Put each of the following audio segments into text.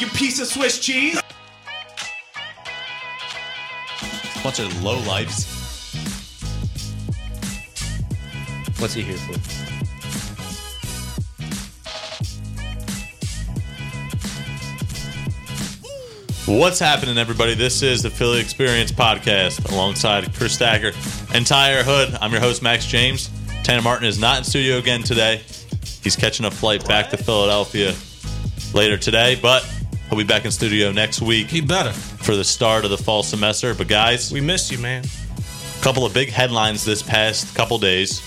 you piece of Swiss cheese. Bunch of low lives. What's he here for? What's happening, everybody? This is the Philly Experience Podcast alongside Chris Stacker and Tyre Hood. I'm your host, Max James. Tanner Martin is not in studio again today. He's catching a flight back to Philadelphia later today, but he'll be back in studio next week He better. for the start of the fall semester. But, guys, We missed you, man. a couple of big headlines this past couple days.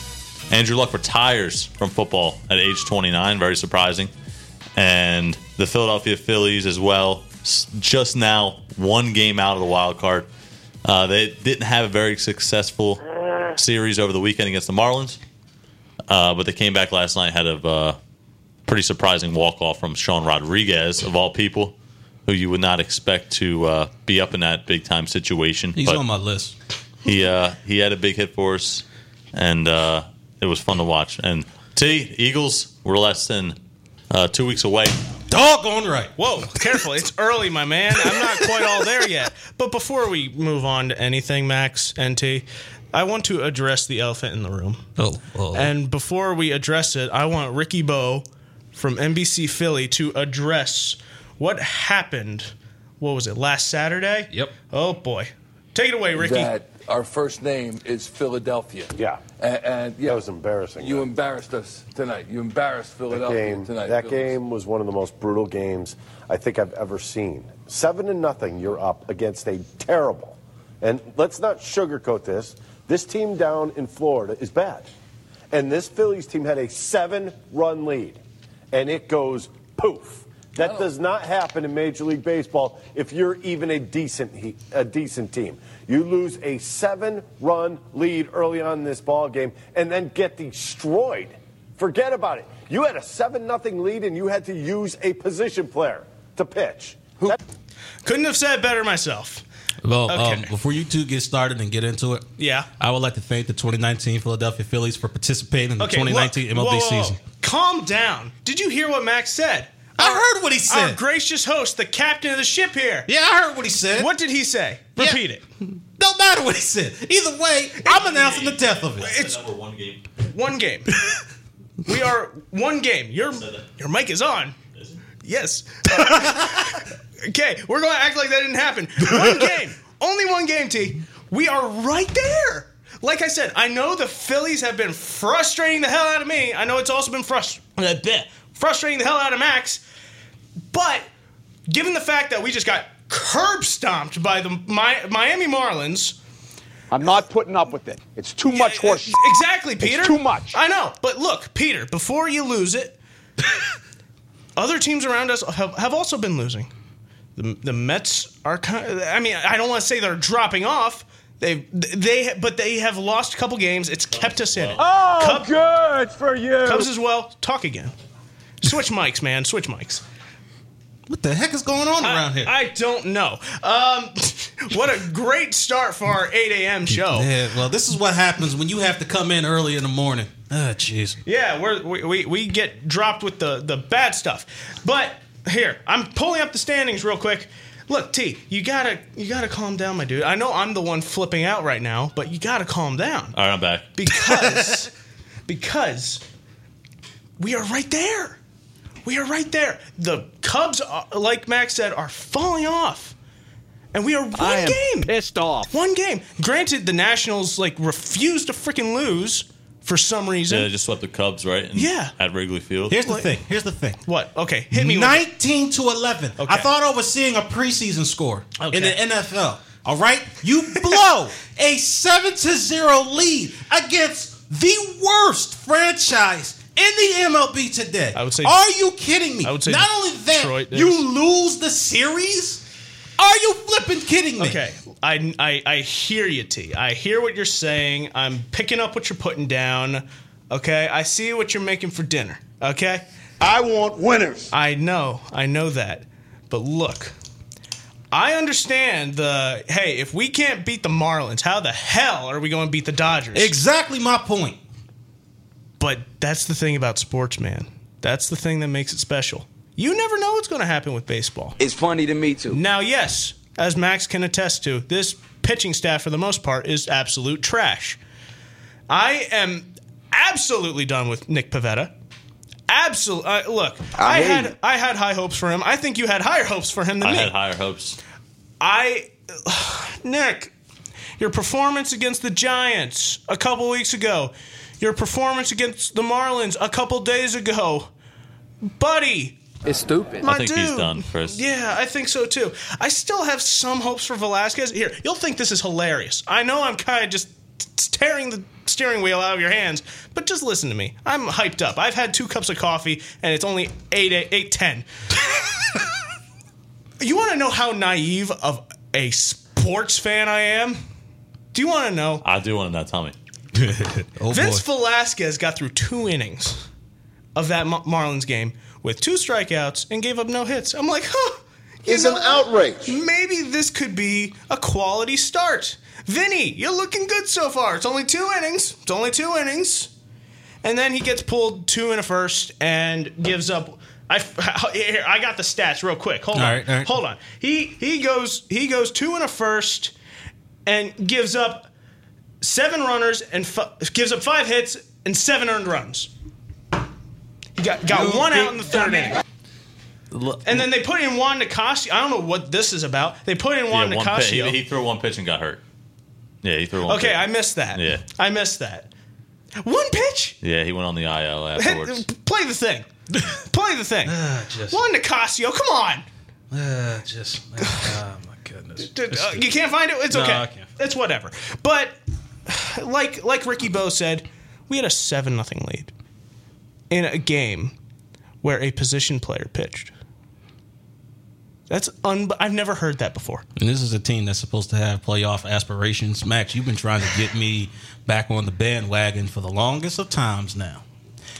Andrew Luck retires from football at age 29, very surprising. And the Philadelphia Phillies as well, just now one game out of the wild card. Uh, they didn't have a very successful series over the weekend against the Marlins, uh, but they came back last night had a uh, pretty surprising walk off from Sean Rodriguez of all people, who you would not expect to uh, be up in that big time situation. He's But- on my list. he uh, he had a big hit for us, and uh, it was fun to watch. And T Eagles were less than uh, two weeks away. Doggone right. Whoa, careful. It's early, my man. I'm not quite all there yet. But before we move on to anything, Max, NT, I want to address the elephant in the room. Oh, oh. And before we address it, I want Ricky Bo from NBC Philly to address what happened. What was it, last Saturday? Yep. Oh, boy. Take it away, Ricky. that our first name is Philadelphia. Yeah. And, and yeah, That was embarrassing. You man. embarrassed us tonight. You embarrassed that Philadelphia game. tonight. That Phillies. game was one of the most brutal games I think I've ever seen. Seven to nothing, you're up against a terrible. And let's not sugarcoat this. This team down in Florida is bad, and this Phillies team had a seven-run lead, and it goes poof. That does not happen in Major League Baseball if you're even a decent he- a decent team. You lose a seven-run lead early on in this ball game and then get destroyed. Forget about it. You had a seven nothing lead and you had to use a position player to pitch. That- Couldn't have said better myself. well, Okay. um, before you two get started and get into it, Yeah. I would like to thank the 2019 Philadelphia Phillies for participating in the Okay, 2019 look, MLB whoa, whoa, whoa. season. Calm down. Did you hear what Max said? I heard what he said. Our said. gracious host, the captain of the ship here. yeah, I heard what he said. What did he say? Yeah. Repeat it. Don't matter what he said. Either way, I'm announcing the death of it. It's Number one game. one game. we are one game. Your your mic is on. Yes. okay, we're going to act like that didn't happen. One game. Only one game, T. We are right there. Like I said, I know the Phillies have been frustrating the hell out of me. I know it's also been frust- uh, frustrating the hell out of Max. But given the fact that we just got curb stomped by the Mi- Miami Marlins, I'm not putting up with it. It's too much horse. Exactly, Peter. too much. I know, but look, Peter. Before you lose it, other teams around us have, have also been losing. The, the Mets are kind. Of, I mean, I don't want to say they're dropping off. They they but they have lost a couple games. It's kept us in it. Oh, Cub- good for you. Cubs as well. Talk again. Switch mics, man. Switch mics. What the heck is going on around here? I don't know. Um, what a great start for our 8 a.m. show. yeah, well, this is what happens when you have to come in early in the morning. Ah, jeez. Yeah, we're, we, we we get dropped with the the bad stuff. But here, I'm pulling up the standings real quick. Look, T, you gotta you gotta calm down, my dude. I know I'm the one flipping out right now, but you gotta calm down All right, I'm back. because because we are right there. We are right there. The Cubs, are, like Max said, are falling off, and we are one I am game. pissed off. One game. Granted, the Nationals like refuse to freaking lose for some reason. Yeah, they just swept the Cubs, right? And Yeah. At Wrigley Field. Here's the thing. Here's the thing. What? Okay, hit me. with it. 19 to 11. Okay. I thought I was seeing a preseason score Okay. in the NFL. All right? You blow a 7 to 0 lead against the worst franchise in the MLB today. I would say- Are you kidding me? I would say Not only that, Detroit is. you lose the series? Are you flipping kidding me? Okay, I, I I hear you, T. I hear what you're saying. I'm picking up what you're putting down. Okay, I see what you're making for dinner. Okay, I want winners. I know, I know that. But look, I understand the hey, if we can't beat the Marlins, how the hell are we going to beat the Dodgers? Exactly my point. But that's the thing about sports, man. That's the thing that makes it special. You never know what's going to happen with baseball. It's funny to me too. Now, yes, as Max can attest to, this pitching staff, for the most part, is absolute trash. I am absolutely done with Nick Pivetta. Absolutely. Uh, look, I, I had it. I had high hopes for him. I think you had higher hopes for him than I me. I had higher hopes. I, Nick, your performance against the Giants a couple weeks ago, your performance against the Marlins a couple days ago, buddy. It's stupid. My I think dude. he's done, Chris. Yeah, I think so too. I still have some hopes for Velasquez. Here, you'll think this is hilarious. I know I'm kind of just tearing the steering wheel out of your hands, but just listen to me. I'm hyped up. I've had two cups of coffee, and it's only eight eight eight, eight ten. you want to know how naive of a sports fan I am? Do you want to know? I do want to know. Tell me. Oh Vince boy. Velasquez got through two innings of that Marlins game with two strikeouts and gave up no hits. I'm like, huh. you It's an outrage. Maybe this could be a quality start. Vinny, you're looking good so far. It's only two innings. It's only two innings. And then he gets pulled two in a first and gives up. I, here, I got the stats real quick. Hold All on. right, all right. Hold on. He he goes he goes two in a first and gives up seven runners and f- gives up five hits and seven earned runs. He got got one out in the third inning. And then they put in Juan Nicasio. I don't know what this is about. They put in Juan yeah, one pitch. Nicasio. He, he threw one pitch and got hurt. Yeah, he threw one. okay, pitch. I missed that. Yeah. I missed that. One pitch. Yeah, he went on the IL afterwards. Play the thing. Play the thing. just- Juan Nicasio, come on. Uh, just oh my goodness. Uh, you can't find it. It's No, okay. I can't. It's whatever. But like like Ricky Bo said, we had a seven nothing lead in a game where a position player pitched. That's un. I've never heard that before. And this is a team that's supposed to have playoff aspirations. Max, you've been trying to get me back on the bandwagon for the longest of times now.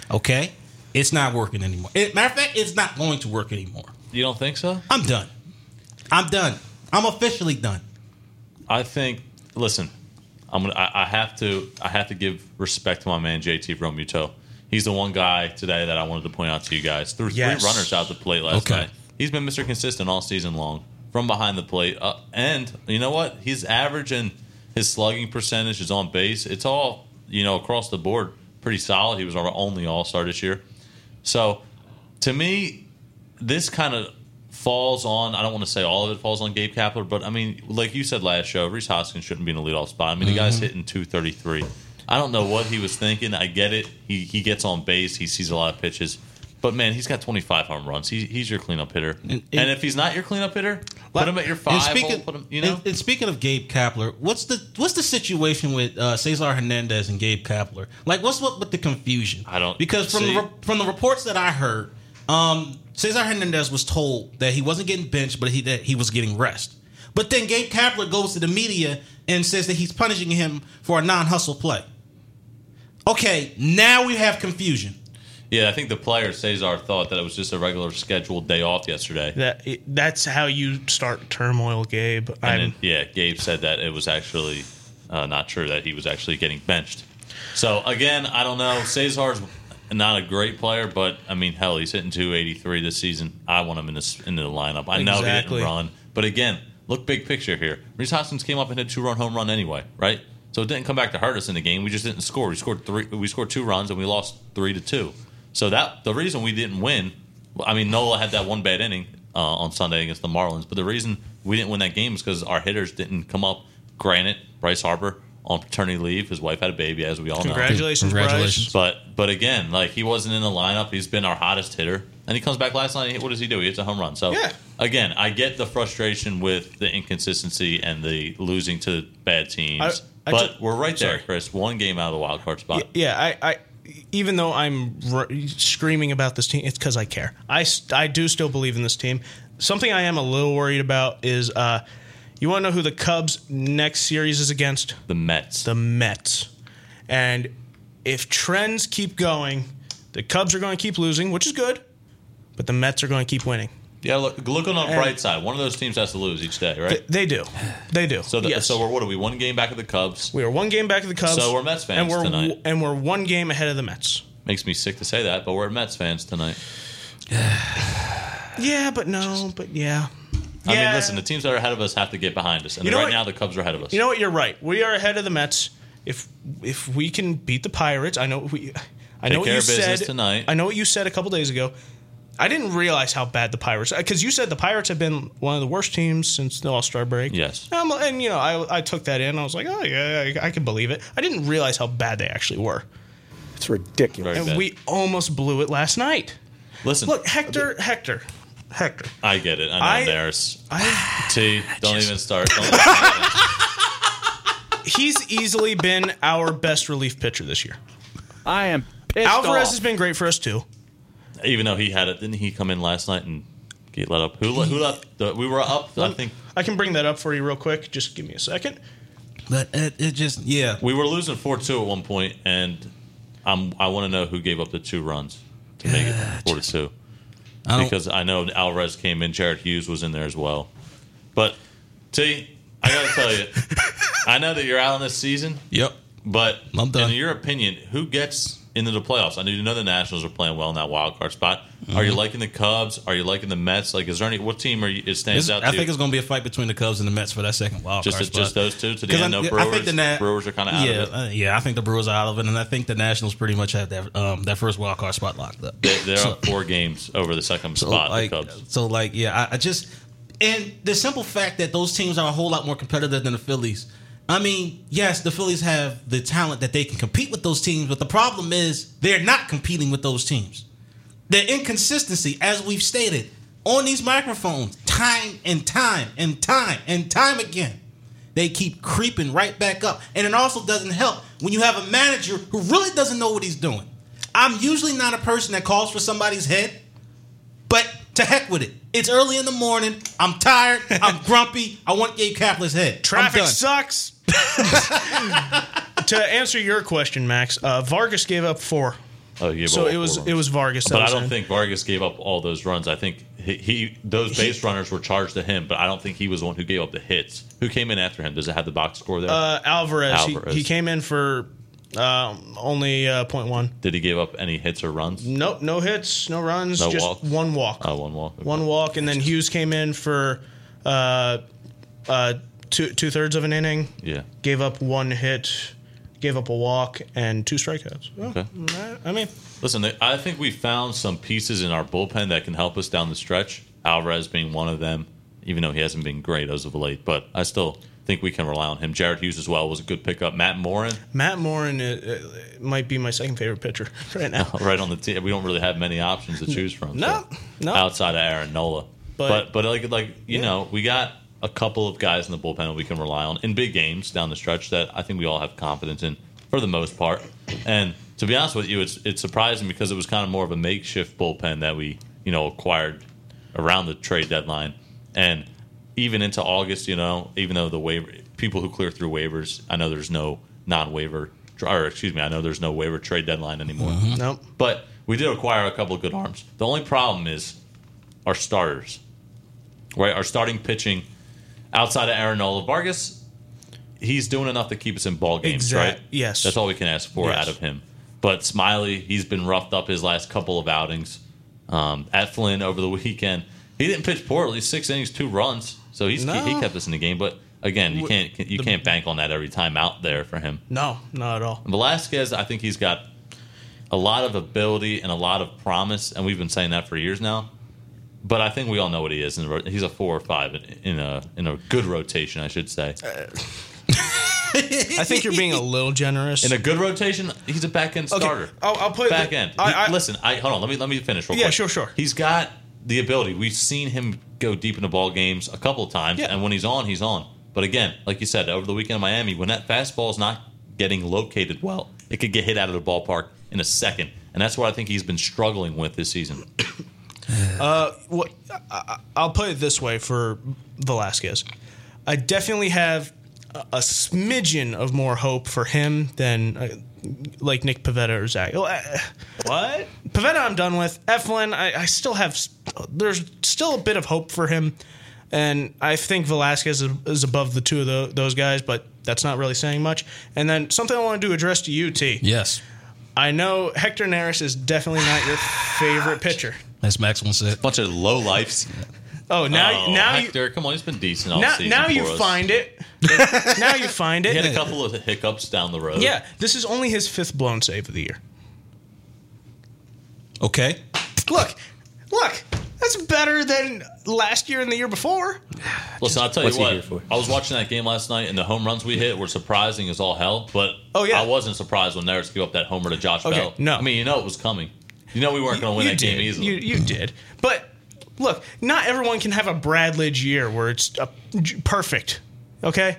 Okay? It's not working anymore. It, matter of fact, it's not going to work anymore. You don't think so? I'm done. I'm done. I'm officially done. I think. Listen, I'm gonna. I, I have to. I have to give respect to my man JT Realmuto. He's the one guy today that I wanted to point out to you guys. Threw Yes. three runners out the plate last Okay. night. He's been Mr. Consistent all season long from behind the plate. Uh, and you know what? He's averaging his slugging percentage, is on base. It's all you know across the board pretty solid. He was our only All Star this year. So to me, this kind of falls on. I don't want to say all of it falls on Gabe Kapler, but I mean, like you said last show, Rhys Hoskins shouldn't be in the leadoff spot. I mean, the guy's hitting two thirty three. I don't know what he was thinking. I get it. He he gets on base. He sees a lot of pitches. But man, he's got 25 home runs. He, he's your cleanup hitter. And, And- and- if he's not your cleanup hitter, put him at your five. And speaking, hole, put him, you know, and, and speaking of Gabe Kapler, what's the what's the situation with uh, Cesar Hernandez and Gabe Kapler? Like, what's what with the confusion? I don't- because from the, from the reports that I heard, um, Cesar Hernandez was told that he wasn't getting benched, but he that he was getting rest. But then Gabe Kapler goes to the media and says that he's punishing him for a non-hustle play. Okay, now we have confusion. yeah, I think the player Cesar thought that it was just a regular scheduled day off yesterday. That that's how you start turmoil, Gabe. And I'm, yeah, Gabe said that it was actually uh, not true that he was actually getting benched. So again, I don't know. Cesar's not a great player, but I mean, hell, he's hitting 283 this season. I want him in this into the lineup. I know he Exactly. didn't run, but again, look big picture here. Rhys Hoskins came up and hit a two run home run anyway, right? So it didn't come back to hurt us in the game. We just didn't score. We scored three. We scored two runs and we lost three to two. So that the reason we didn't win. I mean, Nola had that one bad inning uh, on Sunday against the Marlins, but the reason we didn't win that game is because our hitters didn't come up. Granted, Bryce Harper on paternity leave. His wife had a baby, as we all know. congratulations, Congratulations. Bryce. But but again, like he wasn't in the lineup. He's been our hottest hitter, and he comes back last night. What does he do? He hits a home run. So Yeah. again, I get the frustration with the inconsistency and the losing to bad teams. I- I but we're right there, sorry. Chris. One game out of the wild card spot. Yeah, I, I even though I'm r- screaming about this team, it's because I care. I, I do still believe in this team. Something I am a little worried about is uh, you want to know who the Cubs' next series is against? The Mets. The Mets. And if trends keep going, the Cubs are going to keep losing, which is good, but the Mets are going to keep winning. yeah, look, look on the And- bright side. One of those teams has to lose each day, right? They, they do. They do. so, the, yes. so we're what are we? One game back of the Cubs. we are one game back of the Cubs. So we're Mets fans and we're, tonight. And we're one game ahead of the Mets. Makes me sick to say that, but we're Mets fans tonight. Yeah, but no, but yeah. I Yeah. mean, listen, the teams that are ahead of us have to get behind us, and You know right what? now the Cubs are ahead of us. You know what? You're right. We are ahead of the Mets. If if we can beat the Pirates, I know we. I know what care you of business said tonight. I know what you said a couple days ago. I didn't realize how bad the Pirates because you said the Pirates have been one of the worst teams since the All Star break. Yes. Um, and you know I I took that in. I was like, oh yeah, I, I can believe it. I didn't realize how bad they actually were, It's ridiculous. Very and bad. we almost blew it last night. listen, Look, Hector, Hector, Hector. I get it. I know, I- Darius. I T, don't even start. Don't even start. he's easily been our best relief pitcher this year. I am pissed Alvarez off. has been great for us too. Even though he had it, didn't he come in last night and get let up? Who let, who left? The, we were up. I think I can bring that up for you real quick. Just give me a second. But it, it just yeah. we were losing four two at one point, and I'm, I want to know who gave up the two runs to make it four to two. I Because I know Alvarez came in, Jared Hughes was in there as well. But T, I got to tell you, I know that you're out on this season, Yep. but I'm done. in your opinion, who gets into the playoffs? I know you know the Nationals are playing well in that wild card spot. Are Mm-hmm. you liking the Cubs? Are you liking the Mets? Like, is there any what team are you? It stands It's- out. I to think it's going to be a fight between the Cubs and the Mets for that second wild just card just spot. those two to the end. I- No I Brewers. think the Na- Brewers are kind of out yeah, of it. uh, yeah. I think the Brewers are out of it, and I think the Nationals pretty much have that um, that first wild card spot locked up. They, they're So- four games over the second So spot. like, the Cubs. so like, yeah, I, I just and the simple fact that those teams are a whole lot more competitive than the Phillies. I mean, yes, the Phillies have the talent that they can compete with those teams, but the problem is they're not competing with those teams. The inconsistency, as we've stated on these microphones, time and time and time and time again, they keep creeping right back up. And it also doesn't help when you have a manager who really doesn't know what he's doing. I'm usually not a person that calls for somebody's head, but to heck with it. It's early in the morning. I'm tired. I'm grumpy. I want Gabe Kapler's head. Traffic sucks. to answer your question, Max, uh, Vargas gave up four. Oh, gave So up it was four it was Vargas. that But I was don't in. think Vargas gave up all those runs. I think he, he those base runners were charged to him, but I don't think he was the one who gave up the hits. Who came in after him? Does it have the box score there? uh, Alvarez. Alvarez. He, he came in for um, only uh, point one. Did he give up any hits or runs? Nope, no hits, no runs, No just walks? one walk. Oh, one walk. One walk, and then Hughes came in for uh, uh, two two thirds of an inning. Yeah. Gave up one hit, gave up a walk, and two strikeouts. Well, Okay. I mean, Listen, I think we found some pieces in our bullpen that can help us down the stretch. Alvarez being one of them, even though he hasn't been great as of late, but I still think we can rely on him. Jared Hughes as well was a good pickup. Matt Morin, Matt Morin uh, uh, might be my second favorite pitcher right now. right on the team. We don't really have many options to choose from. No, so, no. outside of Aaron Nola, But- but but, like like you Yeah. know we got a couple of guys in the bullpen that we can rely on in big games down the stretch that I think we all have confidence in for the most part. And to be honest with you, it's it's surprising because it was kind of more of a makeshift bullpen that we you know acquired around the trade deadline, and even into August, you know, even though the waiver people who clear through waivers, I know there's no non-waiver or excuse me, I know there's no waiver trade deadline anymore. Mm-hmm. Nope. But we did acquire a couple of good arms. The only problem is our starters, right? Our starting pitching outside of Aaron Nola, Vargas, he's doing enough to keep us in ball games, Exact- right? yes. that's all we can ask for Yes. out of him. But Smiley, he's been roughed up his last couple of outings. Um, Eflin over the weekend, he didn't pitch poorly. Six innings, two runs, so he's No. he kept us in the game. But again, you can't you the- can't bank on that every time out there for him. No, not at all. Velasquez, I think he's got a lot of ability and a lot of promise, and we've been saying that for years now. But I think we all know what he is. And he's a four or five in- in a in a good rotation, I should say. I think you're being a little generous. In a good rotation, he's a back end Okay, starter. I'll- I'll put it- back end. I- He- I- listen, I hold on. Let me let me finish. Real Yeah, quick. sure, sure. He's got the ability. We've seen him go deep into ball games a couple of times, Yeah. and when he's on, he's on. But again, like you said, over the weekend in Miami, when that fastball is not getting located well, it could get hit out of the ballpark in a second, and that's what I think he's been struggling with this season. Uh, what I, I'll put it this way for Velasquez, I definitely have a, smidgen of more hope for him than uh, like Nick Pivetta or Zach. Uh, What Pivetta? I'm done with. Eflin, I, I still have. There's still a bit of hope for him, and I think Velasquez is, is above the two of tho- those guys, but that's not really saying much. And then something I wanted to address to you, T. Yes. I know Hector Neris is definitely not your favorite pitcher. As Maxwell said. Bunch of low lifes. Oh, now oh, now you Hector, come on, he's been decent all now, season. now for you us. find it. now you find it. He had a couple of hiccups down the road. Yeah, this is only his fifth blown save of the year. Okay. Look, look, that's better than last year and the year before. Listen, I'll tell you what. I was watching that game last night, and the home runs we hit were surprising as all hell. But Oh, yeah. I wasn't surprised when Neris gave up that homer to Josh Okay, Bell. no. I mean, you know it was coming. You know we weren't going to win You that game did. easily. You you did, but look, not everyone can have a Brad Lidge year where it's a, perfect. Okay.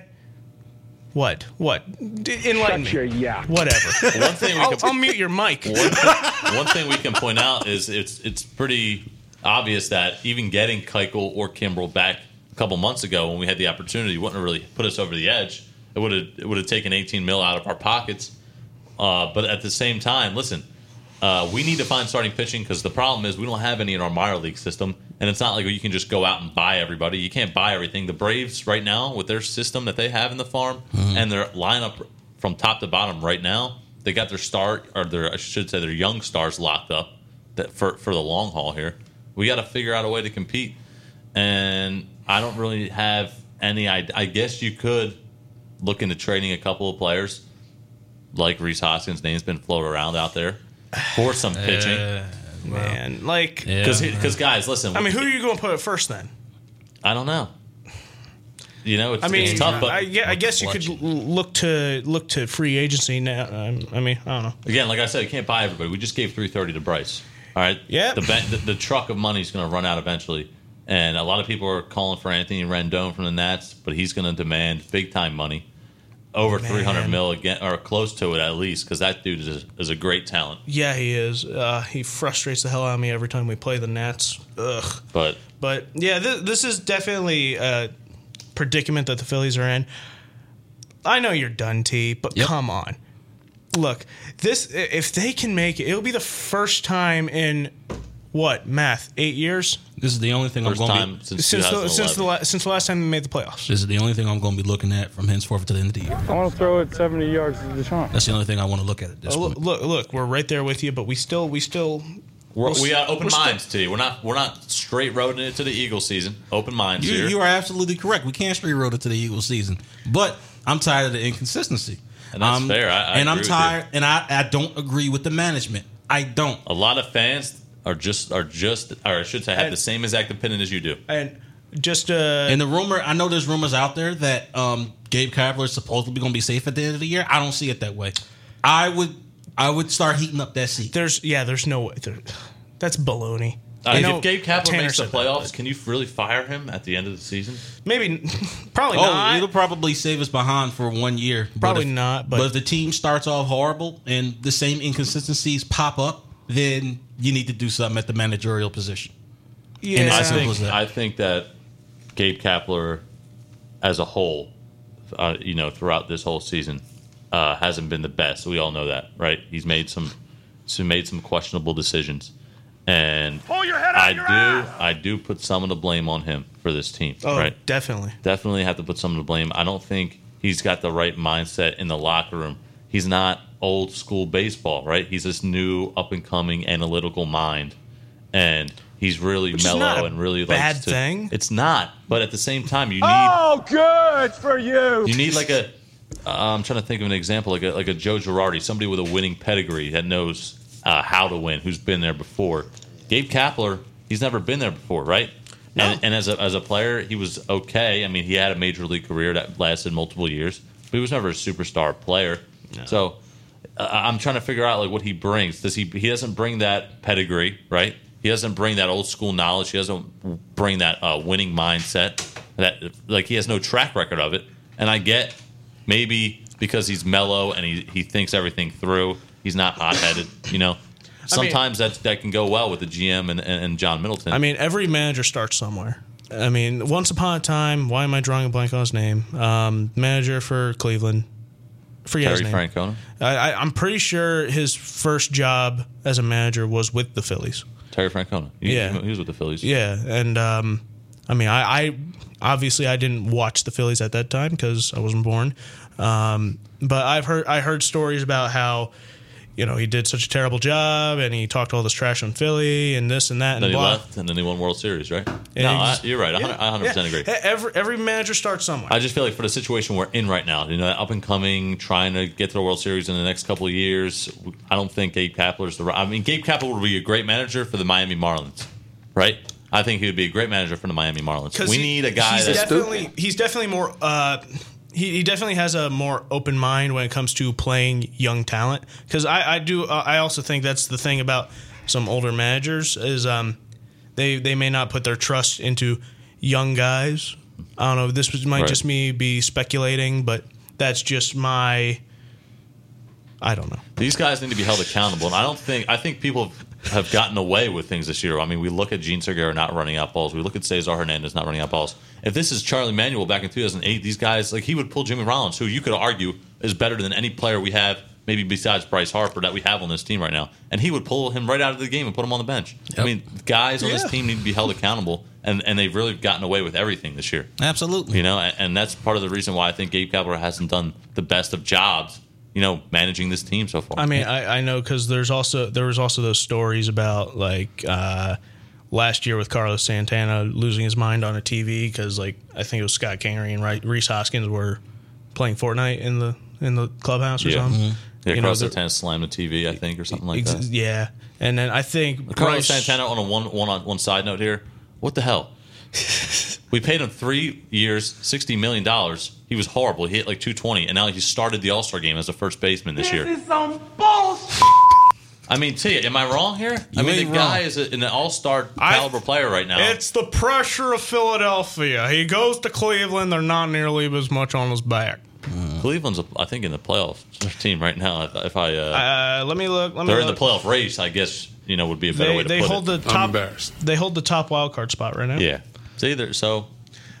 What? What? D- Enlighten Shut your me. yap. Whatever. one thing we I'll, can I'll mute your mic. one, thing, one thing we can point out is it's it's pretty obvious that even getting Keuchel or Kimbrel back a couple months ago when we had the opportunity wouldn't have really put us over the edge. It would have it would have taken 18 mil out of our pockets. Uh, but at the same time, listen, uh, we need to find starting pitching because the problem is we don't have any in our minor league system, and it's not like you can just go out and buy everybody. You can't buy everything. The Braves right now with their system that they have in the farm and their lineup from top to bottom right now, they got their start or their I should say their young stars locked up that for for the long haul here. We got to figure out a way to compete, and I don't really have any. I, I guess you could look into trading a couple of players like Rhys Hoskins' name's been floated around out there for some pitching. Man, like, Yeah. Because guys, listen. I mean, who are you going to put at first then? I don't know. You know, it's, I mean, it's tough, but I, yeah, I guess you could look to look to free agency now. Um, I mean, I don't know. again, like I said, you can't buy everybody. We just gave three thirty to Bryce. All right. Yeah. The, the the truck of money is going to run out eventually, and a lot of people are calling for Anthony Rendon from the Nats, but he's going to demand big time money, over three hundred mil again, or close to it at least, because that dude is is a great talent. Yeah, he is. Uh, he frustrates the hell out of me every time we play the Nats. Ugh. But But yeah, th- this is definitely a predicament that the Phillies are in. I know you're done, T, but Yep. come on. Look, this if they can make it, it'll be the first time in what math eight years This is the only thing first I'm going time to be. since since the, since the la- since the last time they made the playoffs. This is the only thing I'm going to be looking at from henceforth to the end of the year. I want to throw it 70 yards to DeSean. That's the only thing I want to look at at this Oh, point. look, look, look, we're right there with you, but we still, we still, We're, we got open we're still- minds, T. We're not we're not straight roading it to the Eagles season. Open minds You, here. you are absolutely correct. We can't straight road it to the Eagles season, but I'm tired of the inconsistency. And that's Um, fair. I- I and I'm agree with tired, and I, I don't agree with the management. I don't. a lot of fans are just are just or I should say have And- the same exact opinion as you do. and just uh, And the rumor, I know there's rumors out there that um, Gabe Kapler is supposedly going to be safe at the end of the year. I don't see it that way. I would, I would start heating up that seat. there's, yeah, there's no way. There, that's baloney. I I mean, know if Gabe Kapler Tanner makes the said that, playoffs, can you really fire him at the end of the season? Maybe, probably Oh, not. it'll probably save us behind for one year. But Probably if- not, but- but if the team starts off horrible and the same inconsistencies pop up, then you need to do something at the managerial position. yeah, I think that. I think that Gabe Kapler, as a whole, uh, you know, throughout this whole season, uh, hasn't been the best. We all know that, right? He's made some, some made some questionable decisions, and I do I do put some of the blame on him for this team, oh, right? definitely. definitely have to put some of the blame. I don't think he's got the right mindset in the locker room. He's not old school baseball, right? He's this new up and coming analytical mind, and he's really Which mellow not a and really bad likes to. thing. It's not, but at the same time, you need Oh, good for you. you need like a. Uh, I'm trying to think of an example, like a like a Joe Girardi, somebody with a winning pedigree that knows uh, how to win, who's been there before. Gabe Kapler, he's never been there before, right? And, and as a as a player, he was okay. I mean, he had a major league career that lasted multiple years, but he was never a superstar player. So uh, I'm trying to figure out like what he brings. Does he? He doesn't bring that pedigree, right? He doesn't bring that old school knowledge. He doesn't bring that uh, winning mindset. That like he has no track record of it. And I get maybe because he's mellow and he he thinks everything through. He's not hot headed. You know, sometimes that that can go well with the GM and, and, and John Middleton. I mean, every manager starts somewhere. I mean, once upon a time, why am I drawing a blank on his name? Um, manager for Cleveland. Forget his Terry name. Francona, I, I, I'm pretty sure his first job as a manager was with the Phillies. Terry Francona. He, Yeah. he was with the Phillies. Yeah, and um, I mean, I, I obviously I didn't watch the Phillies at that time because I wasn't born. Um, but I've heard I heard stories about how you know, he did such a terrible job and he talked all this trash on Philly and this and that and Then he blah. left, and then he won World Series, right? And no, he I, you're right. I Yeah, 100 I 100 percent yeah. agree. Every every manager starts somewhere. I just feel like for the situation we're in right now, you know, up and coming, trying to get to the World Series in the next couple of years, I don't think Gabe Kapler's the right. I mean, Gabe Kapler would be a great manager for the Miami Marlins, right? I think he would be a great manager for the Miami Marlins. We he- need a guy He's that's definitely he's definitely more. Uh, he, he definitely has a more open mind when it comes to playing young talent. Because I, I do uh, I also think that's the thing about some older managers is um they they may not put their trust into young guys. I don't know. This was, might Right. just me be speculating, but that's just my. I don't know. These guys need to be held accountable, and I don't think I think people have gotten away with things this year. I mean, we look at Jean Segura not running out balls. We look at Cesar Hernandez not running out balls. If this is Charlie Manuel back in 2008, these guys like he would pull Jimmy Rollins, who you could argue is better than any player we have, maybe besides Bryce Harper that we have on this team right now, and he would pull him right out of the game and put him on the bench. I mean, guys on this team need to be held accountable, and and they've really gotten away with everything this year. Absolutely. You know, and, and that's part of the reason why I think Gabe Kapler hasn't done the best of jobs. You know, managing this team so far. I mean, I, I know because there's also there was also those stories about like uh, last year with Carlos Santana losing his mind on a TV because like I think it was Scott Kingery and Rhys Hoskins were playing Fortnite in the in the clubhouse or Yeah. something. Yeah, You know, Carlos the- Santana slammed the TV, I think, or something like Ex- that. Yeah, and then I think Carlos Bryce- Santana on a one one on one side note here. What the hell? we paid him three years, sixty million dollars. He was horrible. He hit like two twenty, and now he started the All Star game as a first baseman this year. This is some bullshit. I mean, T, am I wrong here? I mean, the ain't guy is an All Star I- caliber player right now. It's the pressure of Philadelphia. He goes to Cleveland. They're not nearly as much on his back. Cleveland's, a, I think, in the playoff team right now. If, if I, uh, Uh, let me look. Let me they're in look. the playoff race, I guess. You know, would be a better They, way to they put hold it. the top. embarrassed. They hold the top wild card spot right now. yeah. See, there. So,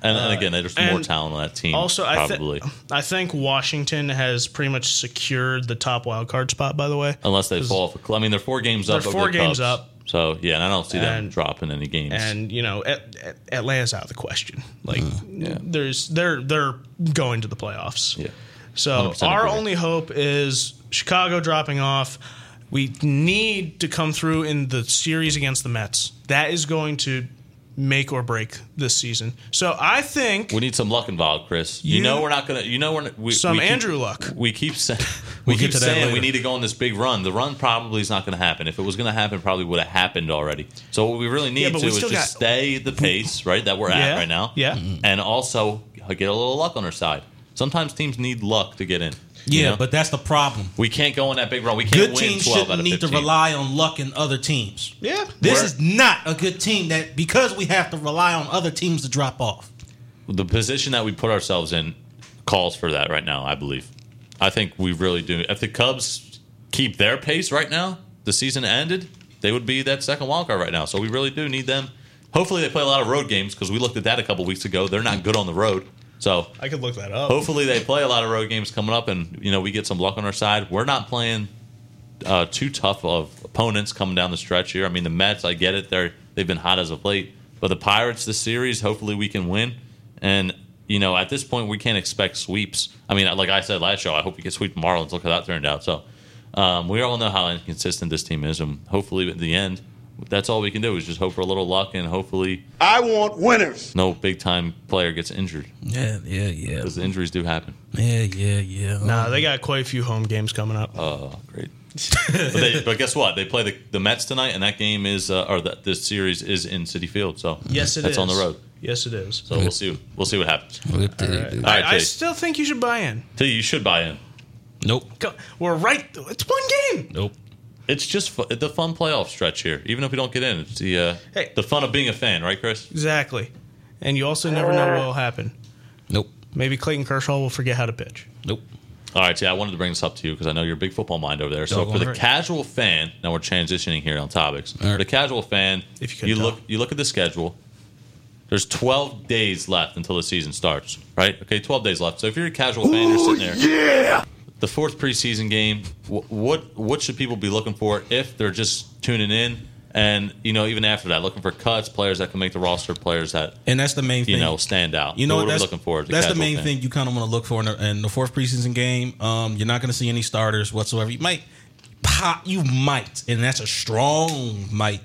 and, and again, there's more Uh, and talent on that team. Also, I, probably. th- I think Washington has pretty much secured the top wild card spot. By the way, Unless they fall off. A I mean, they're four games They're up. four games Cubs. up. So yeah, and I don't see them dropping any games. and you know At- At- Atlanta's out of the question. Like, yeah. there's they're they're going to the playoffs. yeah, So our agree. only hope is Chicago dropping off. We need to come through in the series against the Mets. That is going to make or break this season. So I think we need some luck involved, Chris. You, You- know we're not gonna. You know we're not- we, Some we keep- Andrew luck. We keep saying we We'll keep saying we need to go on this big run. The run probably is not going to happen. If it was going to happen, probably would have happened already. So what we really need Yeah, to is just got- stay the pace right that we're Yeah, at right now. yeah. and also get a little luck on our side. Sometimes teams need luck to get in. You Yeah, know? but that's the problem. we can't go on that big run. We can't Good win teams twelve out shouldn't of need to rely on luck in other teams. yeah, This is not a good team that because we have to rely on other teams to drop off. the position that we put ourselves in calls for that right now. I believe. I think we really do. If the Cubs keep their pace right now, the season ended, they would be that second wild card right now. So we really do need them. Hopefully, they play a lot of road games because we looked at that a couple weeks ago. They're not good on the road. So I could look that up. hopefully, they play a lot of road games coming up, and you know we get some luck on our side. We're not playing uh, too tough of opponents coming down the stretch here. I mean, the Mets, I get it; they're they've been hot as of late, but the Pirates, this series, hopefully we can win. And you know, at this point, we can't expect sweeps. I mean, like I said last show, I hope we can sweep the Marlins. Look how that turned out. So um, we all know how inconsistent this team is, and hopefully, at the end, that's all we can do is just hope for a little luck, and hopefully, I want winners. no big time player gets injured Yeah, yeah, yeah. because injuries do happen. Yeah, yeah, yeah. Nah, they got quite a few home games coming up. Oh, great. but, they, but guess what? They play the, the Mets tonight, and that game is, uh, or that this series is in Citi Field. So yes, it is. that's on the road. Yes, it is. So we'll see. We'll see what happens. All All right, I, I T. still think you should buy in. T, you should buy in. Nope. Go- We're right. It's one game. Nope. It's just fu- the fun playoff stretch here. Even if we don't get in, it's the uh, Hey. the fun of being a fan, right, Chris? Exactly. And you also never know what will happen. Nope. Maybe Clayton Kershaw will forget how to pitch. Nope. All right, yeah, I wanted to bring this up to you because I know you're a big football mind over there. So Doggone for the right. casual fan, now we're transitioning here on topics. All right. For the casual fan, If you couldn't look, you look at the schedule. There's 12 days left until the season starts, right? Okay, 12 days left. So if you're a casual fan, you're sitting there. Yeah. The fourth preseason game. What what should people be looking for if they're just tuning in? And you know, even after that, looking for cuts, players that can make the roster, players that And that's the main thing. you know stand out. You know So what what we looking for? That's the main fan? thing you kind of want to look for in the, in the fourth preseason game. Um, you're not going to see any starters whatsoever. You might pop, you might, and that's a strong might.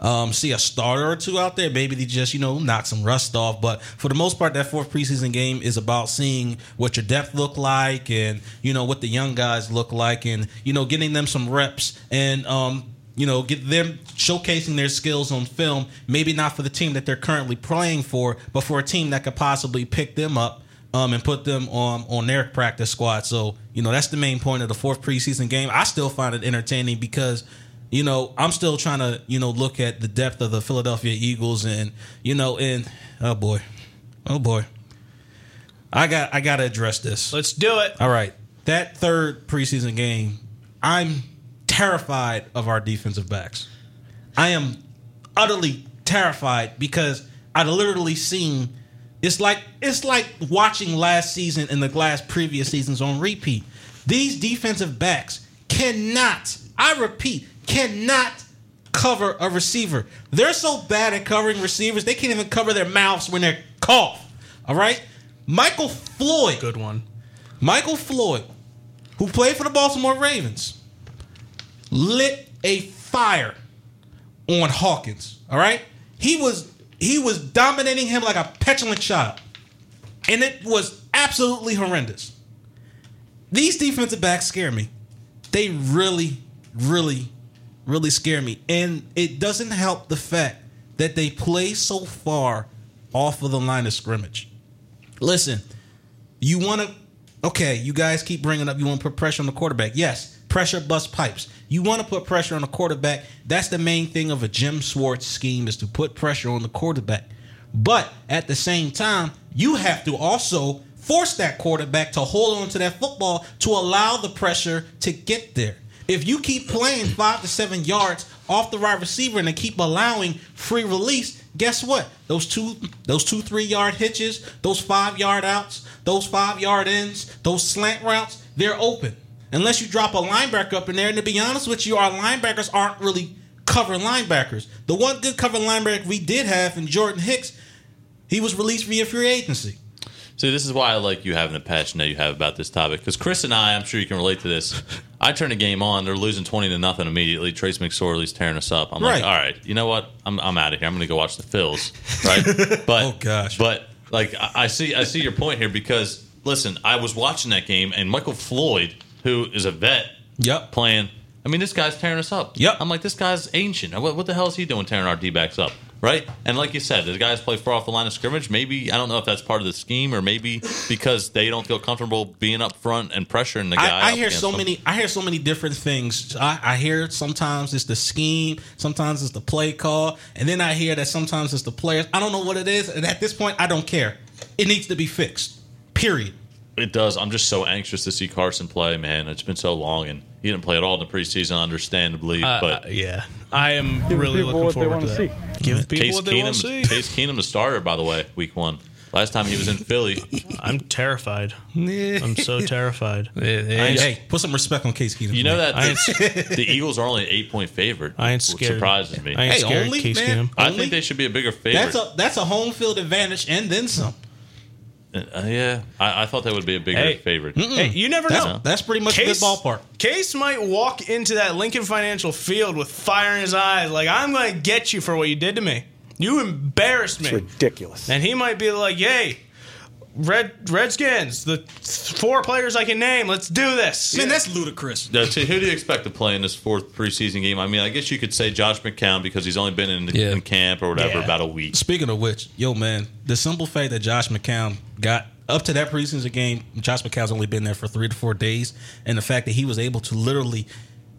Um, see a starter or two out there. Maybe they just you know knock some rust off. But for the most part, that fourth preseason game is about seeing what your depth look like, and you know what the young guys look like, and you know getting them some reps and um, you know get them showcasing their skills on film. Maybe not for the team that they're currently playing for, but for a team that could possibly pick them up um, and put them on on their practice squad. So you know that's the main point of the fourth preseason game. I still find it entertaining because you know I'm still trying to you know look at the depth of the Philadelphia Eagles and you know and oh boy, oh boy, I got I got to address this. Let's do it. All right, that third preseason game, I'm terrified of our defensive backs. I am utterly terrified because I've literally seen it's like it's like watching last season and the last previous seasons on repeat. These defensive backs cannot, I repeat, cannot cover a receiver. They're so bad at covering receivers, they can't even cover their mouths when they cough. All right? Michael Floyd. Good one. Michael Floyd, who played for the Baltimore Ravens, lit a fire on Hawkins. All right, he was he was dominating him like a petulant child, and it was absolutely horrendous. These defensive backs scare me. They really, really, really scare me, and it doesn't help the fact that they play so far off of the line of scrimmage. Listen, you want to okay, you guys keep bringing up you want to put pressure on the quarterback. Yes, pressure bust pipes. You want to put pressure on the quarterback. That's the main thing of a Jim Schwartz scheme is to put pressure on the quarterback. But at the same time, you have to also force that quarterback to hold on to that football to allow the pressure to get there. If you keep playing five to seven yards off the right receiver and they keep allowing free release, guess what? Those two, those two three yard hitches, those five yard outs, those five yard ends, those slant routes, they're open. Unless you drop a linebacker up in there, and to be honest with you, our linebackers aren't really cover linebackers. The one good cover linebacker we did have in Jordan Hicks, he was released via free agency. See, this is why I like you having the passion that you have about this topic. Because Chris and I, I'm sure you can relate to this. I turn the game on, they're losing 20 to nothing immediately. Trace McSorley's tearing us up. I'm Right. like, all right, you know what? I'm, I'm out of here. I'm going to go watch the Phils, right? But Oh, gosh. but like I I see I see your point here because listen, I was watching that game and Michael Floyd, who is a vet, Yep. playing. I mean, this guy's tearing us up. Yep. I'm like, this guy's ancient. What, what the hell is he doing tearing our D backs up? Right? And like you said, the guys play far off the line of scrimmage. Maybe, I don't know if that's part of the scheme or maybe because they don't feel comfortable being up front and pressuring the guy. I, I hear so them. many. I hear so many different things. I, I hear sometimes it's the scheme, sometimes it's the play call, and then I hear that sometimes it's the players. I don't know what it is, and at this point, I don't care. It needs to be fixed. Period. It does. I'm just so anxious to see Carson play, man. It's been so long and he didn't play at all in the preseason, understandably. Uh, but uh, yeah, I am Give really looking what they forward to to that. see. Give people Case what they want to see. Case Keenum, the starter, by the way, week one. Last time he was in Philly. I'm terrified. I'm so terrified. Hey, hey, put some respect on Case Keenum. You know that I ain't, the Eagles are only an eight point favorite. I ain't which scared. surprises me. I ain't Hey, scared. only, Case man. Keenum. I only- think they should be a bigger favorite. That's a that's a home field advantage and then some. Uh, yeah, I, I thought that would be a bigger Hey. favorite. Hey, you never That's, know. that's pretty much Case, a good ballpark. Case might walk into that Lincoln Financial Field with fire in his eyes, like I'm going to get you for what you did to me. You embarrassed me. Ridiculous. And he might be like, "Yay, Red Redskins, the four players I can name. Let's do this." Man, that's ludicrous. Now, T, who do you expect to play in this fourth preseason game? I mean, I guess you could say Josh McCown because he's only been in, Yeah. in camp or whatever Yeah. about a week. Speaking of which, yo man, the simple fact that Josh McCown got up to that preseason game, Josh McCown's only been there for three to four days, and the fact that he was able to literally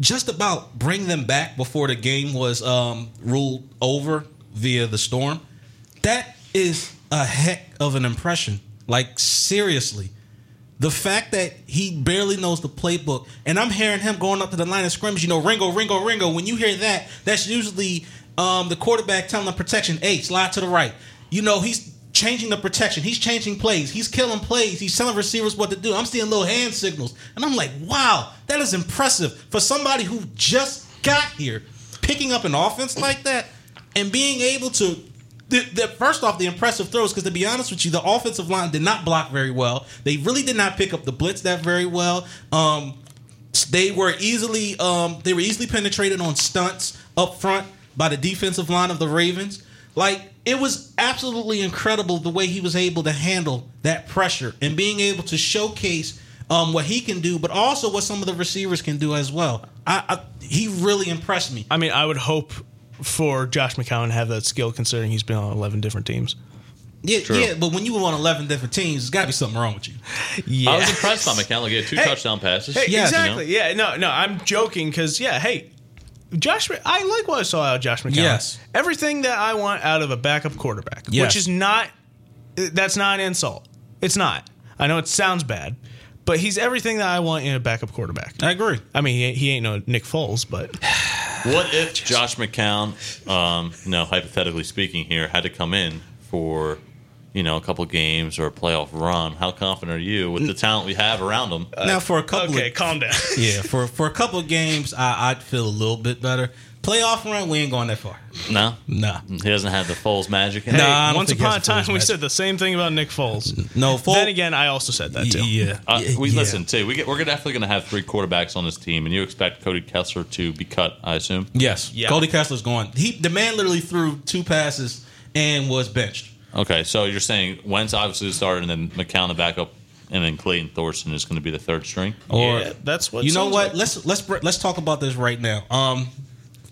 just about bring them back before the game was um, ruled over via the storm, that is a heck of an impression. Like seriously. The fact that he barely knows the playbook, and I'm hearing him going up to the line of scrimmage, you know, Ringo, Ringo, Ringo. When you hear that, that's usually um, the quarterback telling the protection, hey, slide to the right. You know, he's changing the protection. He's changing plays. He's killing plays. He's telling receivers what to do. I'm seeing little hand signals. And I'm like, wow, that is impressive for somebody who just got here. Picking up an offense like that and being able to the, the, first off, the impressive throws, because to be honest with you, the offensive line did not block very well. They really did not pick up the blitz that very well. Um, They were easily um, they were easily penetrated on stunts up front by the defensive line of the Ravens. Like it was absolutely incredible the way he was able to handle that pressure and being able to showcase um, what he can do, but also what some of the receivers can do as well. I, I he really impressed me. I mean, I would hope for Josh McCown to have that skill, considering he's been on eleven different teams. Yeah, yeah, but when you were on eleven different teams, there's got to be something wrong with you. Yeah, I was impressed by McCown. Like, he had two Hey. touchdown passes. Hey, Yes. exactly. Yeah, no, no, I'm joking because yeah, hey, Josh, I like what I saw out of Josh McCown. Yes. everything that I want out of a backup quarterback, Yes. which is not that's not an insult. It's not. I know it sounds bad, but he's everything that I want in a backup quarterback. I agree. I mean, he, he ain't no Nick Foles, but What if Josh McCown, um, you know, hypothetically speaking, here had to come in for, you know, a couple games or a playoff run? How confident are you with the talent we have around him? now for a couple okay, of calm down. yeah, for for a couple of games, I, I'd feel a little bit better. Playoff run, we ain't going that far. no, no, he doesn't have the Foles magic. In Nah, him. Once upon a has a Foles time, we match. said the same thing about Nick Foles. no. Full, Then again, I also said that too. yeah, Uh, yeah, we yeah. listen. Too. We get, we're definitely going to have three quarterbacks on this team, and you expect Cody Kessler to be cut, I assume. Yes, Yeah. Cody Kessler's going. He the man literally threw two passes and was benched. Okay, so you're saying Wentz obviously the starter, and then McCown the backup, and then Clayton Thorson is going to be the third string. Or Yeah, that's what you know. What? like. Let's let's let's talk about this right now. Um,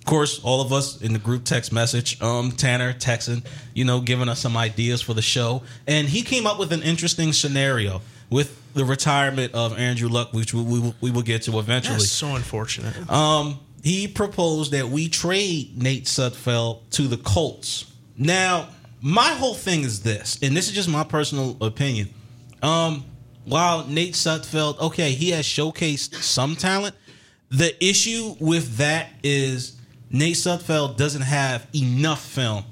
of course, all of us in the group text message, um, Tanner texting, you know, giving us some ideas for the show, and he came up with an interesting scenario with the retirement of Andrew Luck, which we, we, we will get to eventually. That's so unfortunate. Um, he proposed that we trade Nate Sudfeld to the Colts. Now, my whole thing is this, and this is just my personal opinion. Um, while Nate Sudfeld, okay, he has showcased some talent. The issue with that is Nate Sudfeld doesn't have enough film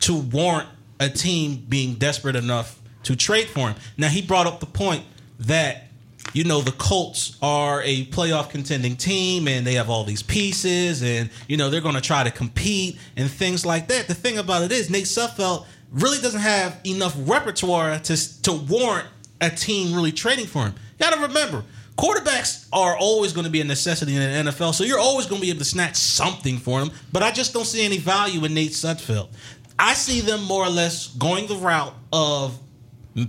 to warrant a team being desperate enough to trade for him. Now he brought up the point that you know the Colts are a playoff contending team and they have all these pieces and you know they're going to try to compete and things like that. The thing about it is Nate Sudfeld really doesn't have enough repertoire to to warrant a team really trading for him. You got to remember, quarterbacks are always going to be a necessity in the NFL, so you're always going to be able to snatch something for them. But I just don't see any value in Nate Sudfeld. I see them more or less going the route of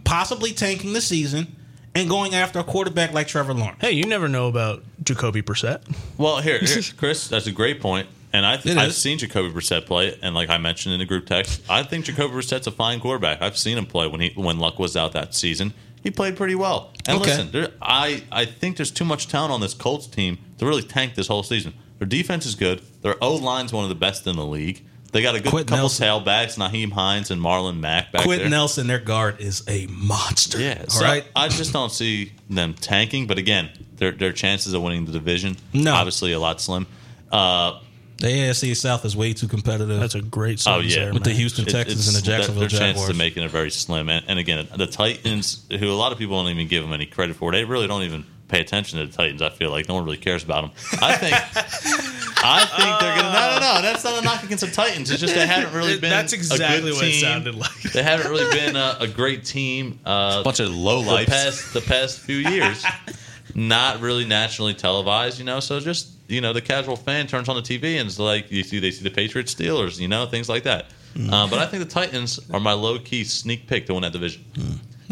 possibly tanking the season and going after a quarterback like Trevor Lawrence. hey, you never know about Jacoby Brissett. Well, here, here Chris, that's a great point. And I It I've seen Jacoby Brissett play, and like I mentioned in the group text, I think Jacoby Brissett's a fine quarterback. I've seen him play when he when Luck was out that season. He played pretty well. And Okay. listen, there, I I think there's too much talent on this Colts team to really tank this whole season. Their defense is good. Their O line's one of the best in the league. They got a good Quentin couple Nelson. tailbacks, Nyheim Hines and Marlon Mack back Quentin there. Nelson, their guard, is a monster. Yeah, so right. I just don't see them tanking. But again, their their chances of winning the division, No. obviously a lot slim. Uh, The AFC South is way too competitive. That's a great Oh, yeah. there, with the man. Houston It- Texans and the it's- their- Jacksonville their chances Jaguars. of making it very slim. And, and again, the Titans, who a lot of people don't even give them any credit for, they really don't even pay attention to the Titans. I feel like no one really cares about them. I think, I think they're gonna. No, no, no. That's not a knock against the Titans. It's just they haven't really been. That's a exactly good what it sounded like. They haven't really been a, a great team. Uh, bunch of low the past the past few years. Not really nationally televised, you know. So just you know, the casual fan turns on the TV and it's like you see they see the Patriots, Steelers, you know, things like that. Mm. Uh, but I think the Titans are my low key sneak pick to win that division.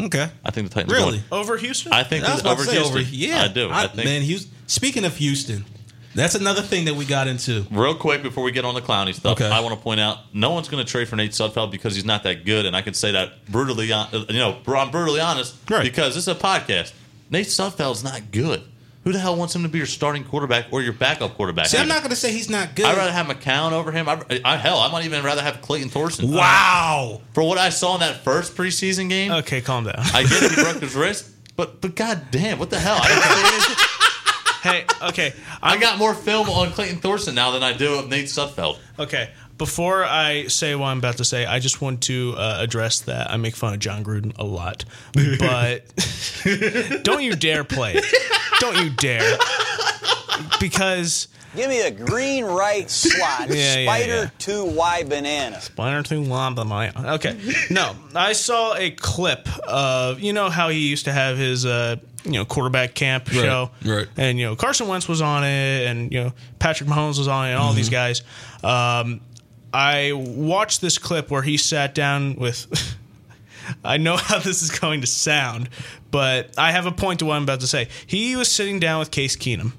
okay. I think the Titans Really? Win. Over Houston? I think I was that about over Houston. over. Yeah, I do. I, think. man, Houston. Speaking of Houston, that's another thing that we got into. Real quick before we get on the Clowney stuff, Okay. I want to point out no one's going to trade for Nate Sudfeld because he's not that good, and I can say that brutally. uh, You know, I'm brutally honest Right. because this is a podcast. Nate Sudfeld's not good. Who the hell wants him to be your starting quarterback or your backup quarterback? See, I'm not going to say he's not good. I'd rather have McCown over him. I, I, hell, I might even rather have Clayton Thorson. wow. For what I saw in that first preseason game, okay, calm down. I get it, he broke his wrist, but but god damn, what the hell? I, hey, okay. I I'm, got more film on Clayton Thorson now than I do of Nate Sudfeld. Okay, before I say what I'm about to say, I just want to uh, address that I make fun of Jon Gruden a lot, but don't you dare play. Don't you dare. Because Give me a green right slot. Yeah, yeah, Spider yeah. two Y banana. Splinter to Lamba Maya. Okay. No, I saw a clip of you know how he used to have his uh you know quarterback camp Right, show, right. And you know Carson Wentz was on it, and you know Patrick Mahomes was on it, and all these guys. Um, I watched this clip where he sat down with. I know how this is going to sound, but I have a point to what I'm about to say. He was sitting down with Case Keenum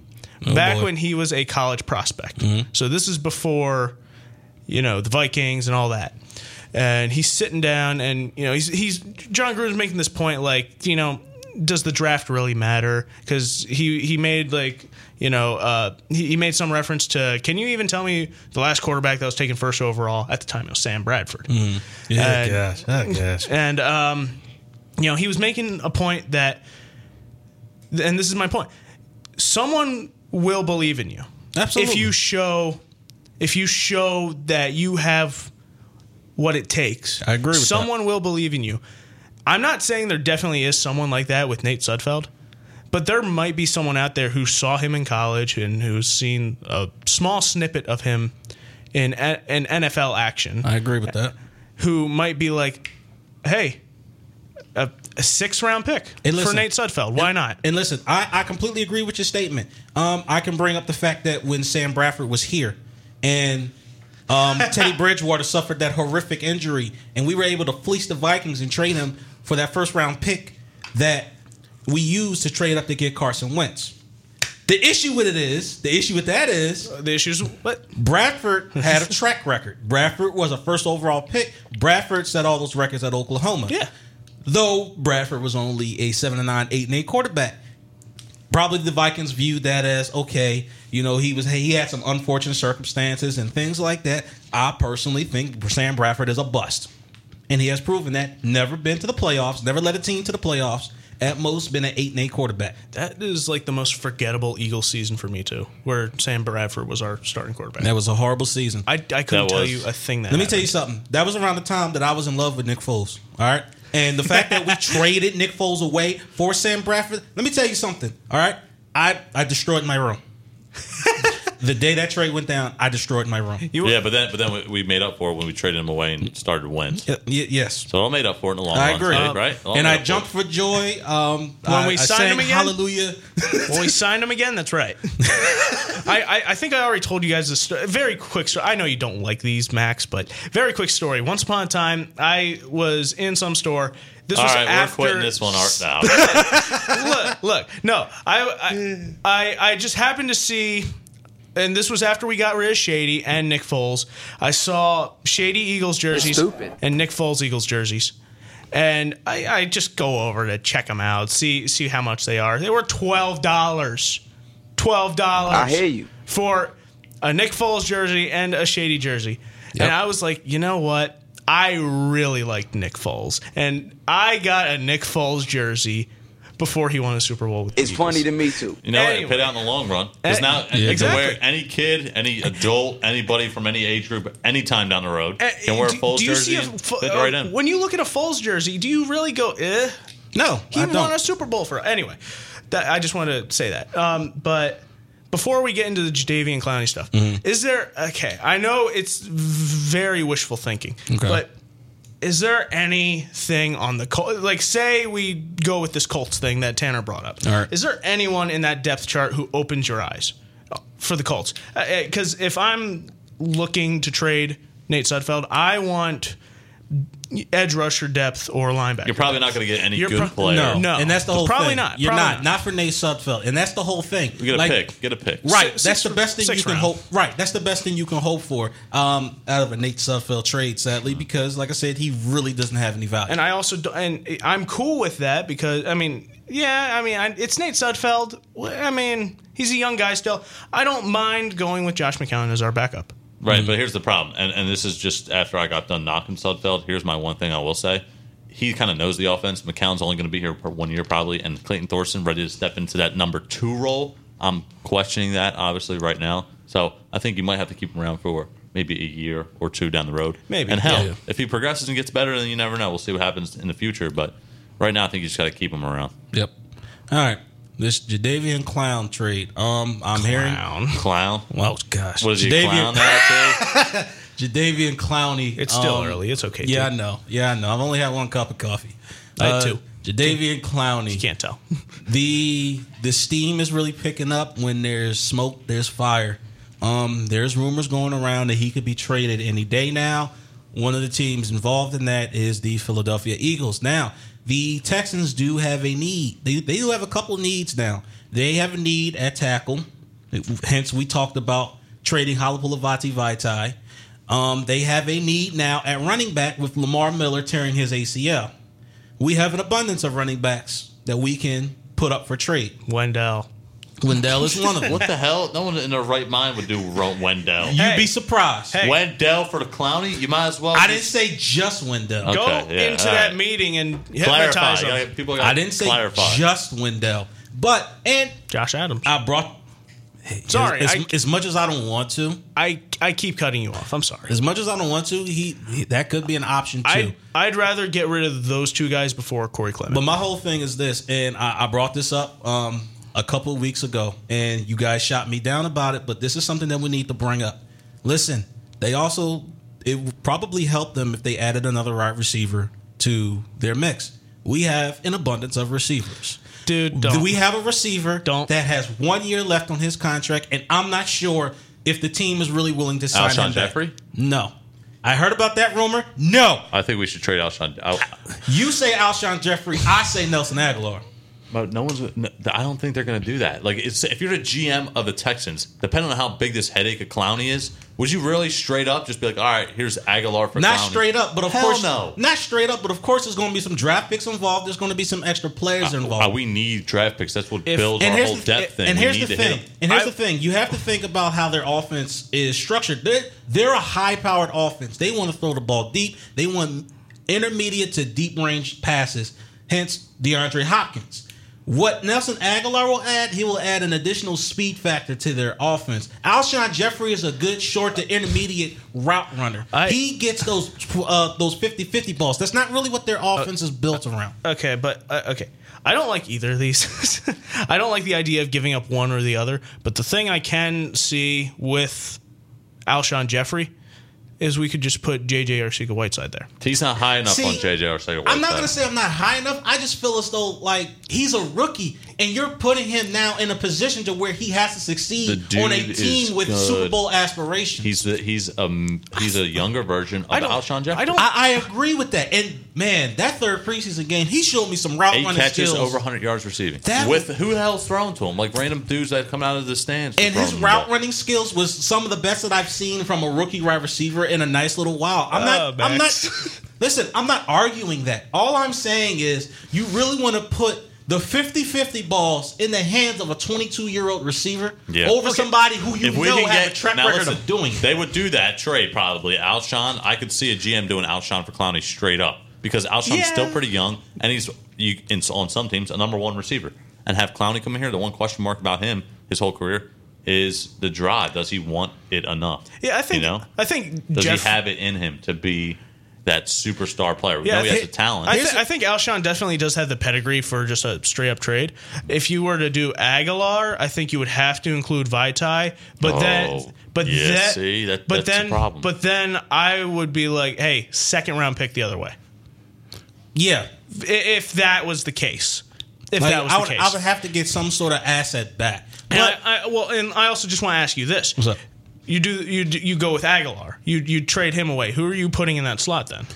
oh, back boy. when he was a college prospect. Mm-hmm. So this is before, you know, the Vikings and all that. And he's sitting down, and you know, he's he's Jon Gruden's making this point, like, you know, does the draft really matter? Because he he made like you know uh, he, he made some reference to. Can you even tell me the last quarterback that was taken first overall at the time? It was Sam Bradford. Yeah, And- gosh, oh, gosh. And um, you know, he was making a point that, and this is my point. Someone will believe in you Absolutely. if you show, if you show that you have what it takes. I agree with that. Someone will believe in you. I'm not saying there definitely is someone like that with Nate Sudfeld, but there might be someone out there who saw him in college and who's seen a small snippet of him in a- in NFL action I agree with that. who might be like, "Hey, a, a six round pick Hey, for. Nate Sudfeld. Why not?" And listen, I, I completely agree with your statement. Um, I can bring up the fact that when Sam Bradford was here and um, Teddy Bridgewater suffered that horrific injury, and we were able to fleece the Vikings and trade him for that first round pick that we used to trade up to get Carson Wentz. The issue with it is, the issue with that is, uh, the issues what Bradford had a track record. Bradford was a first overall pick. Bradford set all those records at Oklahoma. Yeah. Though Bradford was only a 7 and 9, 8 and 8 quarterback. Probably the Vikings viewed that as okay, you know, he was he had some unfortunate circumstances and things like that. I personally think Sam Bradford is a bust. And he has proven that. Never been to the playoffs, never led a team to the playoffs. At most been an 8 and 8 quarterback. that is like the most forgettable Eagle season for me too, where Sam Bradford was our starting quarterback. That was a horrible season. I, I couldn't That tell was- you a thing that. Let me tell you something. That was around the time that I was in love with Nick Foles. All right. And the fact that we traded Nick Foles away for Sam Bradford, let me tell you something. All right. I, I destroyed my room. the day that trade went down, I destroyed my room. You- Yeah, but then but then we, we made up for it when we traded him away and started Wentz. Y- y- yes. So I made up for it in the long I run, agree. Steve, right? It all and I up for jumped for joy. Um, When I, we I signed sang him again? Hallelujah. Well, we signed him again. That's right. I, I, I think I already told you guys this sto- very quick story. I know you don't like these, Max, but very quick story. Once upon a time, I was in some store. This All was right, after. we're quitting this one art now. look, look, no, I, I, I, I just happened to see, and this was after we got rid of Shady and Nick Foles. I saw Shady Eagles jerseys and Nick Foles Eagles jerseys, and I, I just go over to check them out, see see how much they are. They were twelve dollars, twelve dollars. I hear you. for a Nick Foles jersey and a Shady jersey, and I was like, you know what? I really liked Nick Foles, and I got a Nick Foles jersey before he won a Super Bowl with It's Eagles. funny to me too. You know, Anyway. it paid out in the long run. Because Eh, now, yeah, exactly. can wear any kid, any adult, anybody from any age group, anytime down the road Uh, can wear a do- Foles do you jersey. see a and fit uh, right in. When you look at a Foles jersey, do you really go, eh? No, He I won don't. a Super Bowl for anyway. That, I just wanted to say that. Um, but before we get into the Jadeveon Clowney stuff, Mm-hmm. is there okay? I know it's very wishful thinking, Okay. but is there anything on the Col- like? Say we go with this Colts thing that Tanner brought up. All right. Is there anyone in that depth chart who opens your eyes uh, for the Colts? Because if I'm looking to trade Nate Sudfeld, I want edge rusher depth or linebacker. You're probably not going to get any You're good pro- player. No, No. and that's the whole Probably thing. not. You're Probably not. not. Not for Nate Sudfeld, and that's the whole thing. You get a Like, pick. Get a pick. Right, Six- that's the best thing you can round. hope. Right, that's the best thing you can hope for um, out of a Nate Sudfeld trade. Sadly, because like I said, he really doesn't have any value. And I also do, and I'm cool with that because I mean, yeah, I mean, I, it's Nate Sudfeld. I mean, he's a young guy still. I don't mind going with Josh McCown as our backup. Right, but mm-hmm. here's the problem, and, and this is just after I got done knocking Sudfeld. Here's my one thing I will say: he kind of knows the offense. McCown's only going to be here for one year probably, and Clayton Thorson ready to step into that number two role. I'm questioning that obviously right now, so I think you might have to keep him around for maybe a year or two down the road. Maybe. and hell, Yeah. if he progresses and gets better, then you never know. We'll see what happens in the future, but right now I think you just got to keep him around. yep. All right, this Jadeveon Clown trade. Um, I'm hearing. Clown. Clown. Well, gosh, Was he a Jadeveon, clown now too? Jadeveon Clowney. It's still um, early. It's okay. Yeah, I know. Yeah, I know. I've only had one cup of coffee. I had Uh, two. Jadeveon Clowney. You can't tell. the the steam is really picking up when there's smoke there's fire um there's rumors going around that he could be traded any day now one of the teams involved in that is the philadelphia eagles now the texans do have a need they, they do have a couple needs now they have a need at tackle hence we talked about trading Halapoulivaati Vaitai. Um, they have a need now at running back with Lamar Miller tearing his ACL. We have an abundance of running backs that we can put up for trade. Wendell. Wendell is one of them. What the hell? No one in their right mind would do Ro- Wendell. You'd be surprised. Hey. Wendell for the Clowney? You might as well. I didn't just say just Wendell. Okay, Go yeah, into all that right. meeting and clarify. hypnotize You them. gotta- People gotta I didn't say clarify. just Wendell. But and Josh Adams. I brought Sorry, as, I- as much as I don't want to, I I keep cutting you off. I'm sorry. as much as I don't want to, he, he that could be an option too. I I'd rather get rid of those two guys before Corey Clement. But my whole thing is this, and I, I brought this up um, a couple of weeks ago, and you guys shot me down about it. But this is something that we need to bring up. Listen, they also it would probably help them if they added another wide receiver to their mix. We have an abundance of receivers. Dude, Do don't. we have a receiver Don't. that has one year left on his contract, and I'm not sure if the team is really willing to sign Alshon him back. Jeffery? No, I heard about that rumor. No, I think we should trade Alshon. I, you say Alshon Jeffery, I say Nelson Agholor. But no one's. no, I don't think they're going to do that. Like, it's, if you're the GM of the Texans, depending on how big this headache of Clowney is, would you really straight up just be like, all right, here's Agholor for Not Clowney? straight up, but of Hell course, no. Not straight up, but of course, there's going to be some draft picks involved. There's going to be some extra players involved. Uh, we need draft picks. That's what If- builds our whole the, depth thing. And we here's the hit And here's I- the thing. You have to think about how their offense is structured. They're, they're a high-powered offense. They want to throw the ball deep. They want intermediate to deep range passes. Hence, DeAndre Hopkins. What Nelson Agholor will add, he will add an additional speed factor to their offense. Alshon Jeffery is a good short to intermediate route runner. I- he gets those uh, those 50-50 balls. That's not really what their offense is built around. Okay, but uh, okay. I don't like either of these. I don't like the idea of giving up one or the other. But the thing I can see with Alshon Jeffery is we could just put JJ Arcega Whiteside there. He's not high enough See, on JJ Arcega. Whiteside. I'm not going to say I'm not high enough. I just feel as though like he's a rookie, and you're putting him now in a position to where he has to succeed on a team with good. Super Bowl aspirations. He's the, he's um he's a younger version of I don't- Alshon Jeffery. I don't- I, I agree with that. And man, that third preseason game, he showed me some route Eight running catches, skills. over 100 yards receiving. That With was- who the hell's throwing to him? Like random dudes that come out of the stands. and his route running skills was some of the best that I've seen from a rookie wide receiver in a nice little while. I'm Oh, not. I'm not. Listen, I'm not arguing that. All I'm saying is you really want to put the 50-50 balls in the hands of a 22 year old receiver Yeah. over Okay. somebody who you If we know can has get a track record listen, of doing it. they would do that trade probably. Alshon, I could see a GM doing Alshon for Clowney straight up because Alshon's Yeah. still pretty young and he's you in, on some teams a number one receiver. And have Clowney come in here. The one question mark about him his whole career is the drive. Does he want it enough? Yeah, I think. you know. I think Does Jeff. he have it in him to be that superstar player? We Yeah, know he has the talent. I, thi- I think Alshon definitely does have the pedigree for just a straight up trade. If you were to do Agholor, I think you would have to include Vaitai. But Oh, then, but yeah, that, see, that- but that's the then, problem. but then I would be like, hey, second round pick the other way. yeah. If that was the case, if Like, that was I the would, case, I would have to get some sort of asset back. And I, I, well, and I also just want to ask you this: What's up? You do you do- you go with Agholor? You you trade him away? Who are you putting in that slot then?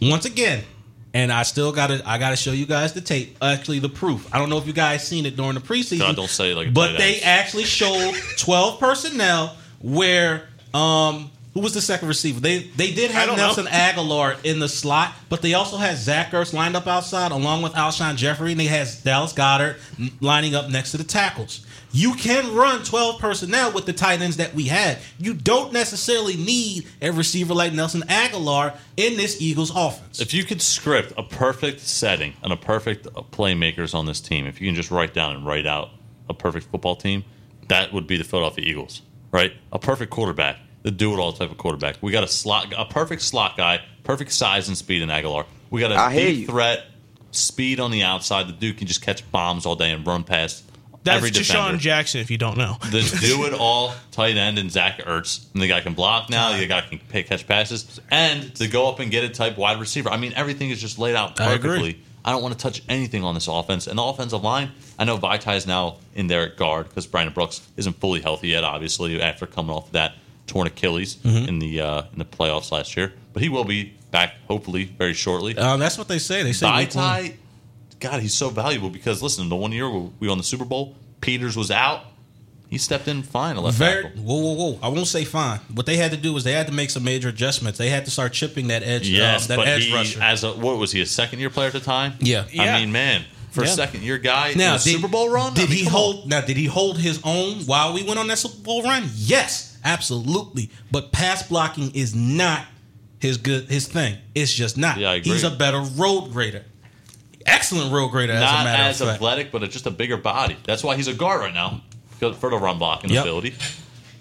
once again, and I still got to I got to show you guys the tape. Actually, the proof. I don't know if you guys seen it during the preseason. God, don't say like but they actually showed twelve personnel where um who was the second receiver? They they did have don't know. Nelson Agholor in the slot, but they also had Zach Ertz lined up outside along with Alshon Jeffery, and they had Dallas Goedert lining up next to the tackles. You can run 12 personnel with the tight ends that we had. You don't necessarily need a receiver like Nelson Agholor in this Eagles offense. If you could script a perfect setting and a perfect uh, playmakers on this team, if you can just write down and write out a perfect football team, that would be the Philadelphia Eagles, right? A perfect quarterback, the do-it-all type of quarterback. We got a slot, a perfect slot guy, perfect size and speed in Agholor. We got a I deep threat, speed on the outside. The dude can just catch bombs all day and run past That's every DeSean defender. Jackson, if you don't know. the do it all tight end and Zach Ertz. And the guy can block now. The guy can pay, catch passes and to go up and get it type wide receiver. I mean, everything is just laid out perfectly I don't want to touch anything on this offense. And the offensive line, I know Vaitai is now in there at guard because Brandon Brooks isn't fully healthy yet, obviously, after coming off of that torn Achilles Mhm. in the uh, in the playoffs last year. But he will be back, hopefully, very shortly. Uh, that's what they say. They say week one. Vaitai, God, he's so valuable because listen, the one year we won the Super Bowl, Peters was out. He stepped in fine, left Very, tackle. whoa, whoa, whoa! I won't say fine. What they had to do was they had to make some major adjustments. They had to start chipping that edge, Yes, uh, that but edge he, rusher. as a what was he a second year player at the time? Yeah. I mean, man, for Yeah. a second year guy now, in a did, Super Bowl run, Did I mean, he come hold? Now, did he hold his own while we went on that Super Bowl run? Yes, absolutely. But pass blocking is not his good his thing. It's just not. Yeah, I agree. He's a better road grader. Excellent road grader, as not a matter as of fact. athletic, but just a bigger body. That's why he's a guard right now because- for the run blocking Yep. ability.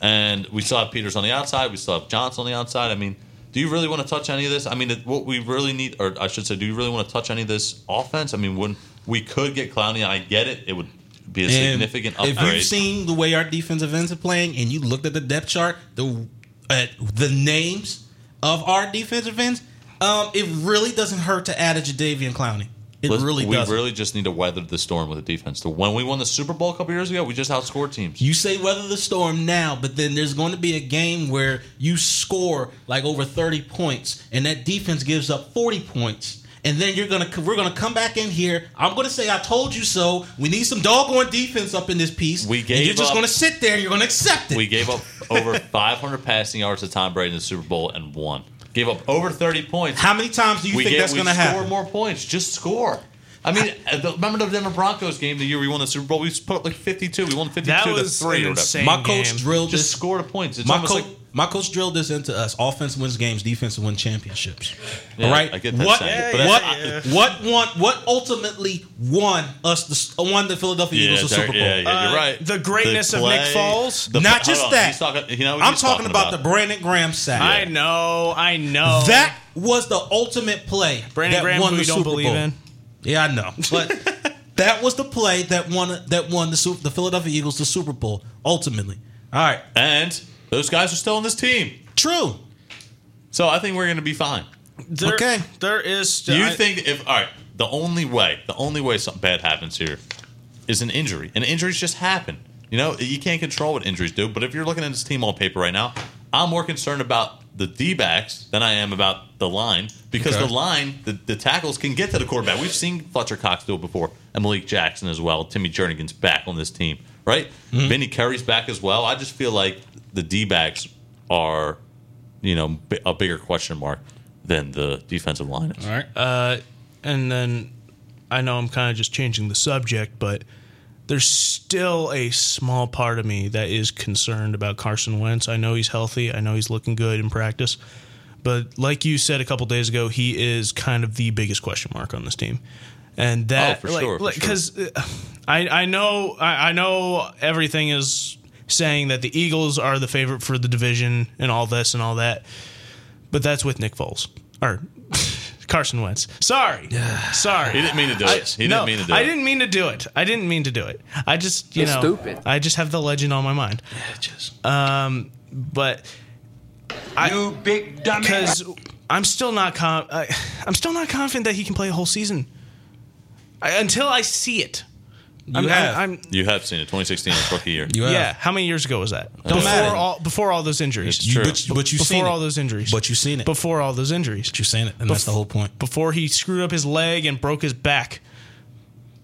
And we still have Peters on the outside. We still have Johnson on the outside. I mean, do you really want to touch any of this? I mean, it- what we really need, or I should say, do you really want to touch any of this offense? I mean, when we could get Clowney, I get it. It would be a And significant If you've seen the way our defensive ends are playing, and you looked at the depth chart, the at the names of our defensive ends, um, it really doesn't hurt to add a Jadeveon Clowney. It Listen, really we does. really just need to weather the storm with the defense. So when we won the Super Bowl a couple years ago, we just outscored teams. You say weather the storm now, but then there's going to be a game where you score like over 30 points, and that defense gives up 40 points. And then you're gonna we're gonna come back in here. I'm gonna say I told you so. We need some doggone defense up in this piece. We and gave you're just up- gonna sit there and you're gonna accept it. We gave up over 500 passing yards to Tom Brady in the Super Bowl and won. Gave up over 30 points. How many times do you we think get- that's gonna score happen? more points. Just score. I mean, uh, the- remember the Denver Broncos game the year we won the Super Bowl? We put up like 52. We won 52 That to 3 an or whatever. insane My coach game. drilled Just this. score the points. It's My almost coach, like my coach drilled this into us: offense wins games, defense wins championships. Yeah, All right, I get that what saying, but what that's- what won? What ultimately won us the won the Philadelphia Yeah, Eagles the Super Bowl? yeah, yeah, you're Uh, right. the greatness of Nick Foles? the- Not just on, that. He's talking, you know what I'm he's talking about, the Brandon Graham sack. I know, I know. That was the ultimate play. Brandon that Graham, won who the you don't Super believe Bowl. in. Yeah, I know, but that was the play that won that won the Super, the Philadelphia Eagles the Super Bowl ultimately. All right, And those guys are still on this team. true. So I think we're going to be fine. There, Okay. there is. Do you I- think if all right, the only way, the only way something bad happens here is an injury, and injuries just happen. You know, you can't control what injuries do. But if you're looking at this team on paper right now, I'm more concerned about the D backs than I am about the line because Okay. the line, the, the tackles can get to the quarterback. We've seen Fletcher Cox do it before, and Malik Jackson as well. Timmy Jernigan's back on this team, right? Mm-hmm. Vinny Curry's back as well. I just feel like the D backs are, you know, bi- a bigger question mark than the defensive line is. All right. Uh, and then I know I'm kind of just changing the subject, but there's still a small part of me that is concerned about Carson Wentz. I know he's healthy. I know he's looking good in practice. But like you said a couple days ago, he is kind of the biggest question mark on this team. And that, Oh, for sure, for sure. because uh, I, I know, I, I know everything is saying that the Eagles are the favorite for the division and all this and all that, but that's with Nick Foles or Carson Wentz. Sorry, sorry. He didn't mean to do I- it. He no, didn't mean to do I it. didn't mean to do it. I didn't mean to do it. I just, you It's know, stupid. I just have the legend on my mind. Um, but I, You big dummy. because I'm still not com- I, I'm still not confident that he can play a whole season I, until I see it. You I'm, have. I'm, I'm You have seen it. 2016 was rookie year. You have. yeah. How many years ago was that? Don't before matter. all before all those injuries. It's true. But, but you've before seen all it. those injuries. But you've seen it. before all those injuries. But you've seen it, and that's the whole point. Before he screwed up his leg and broke his back.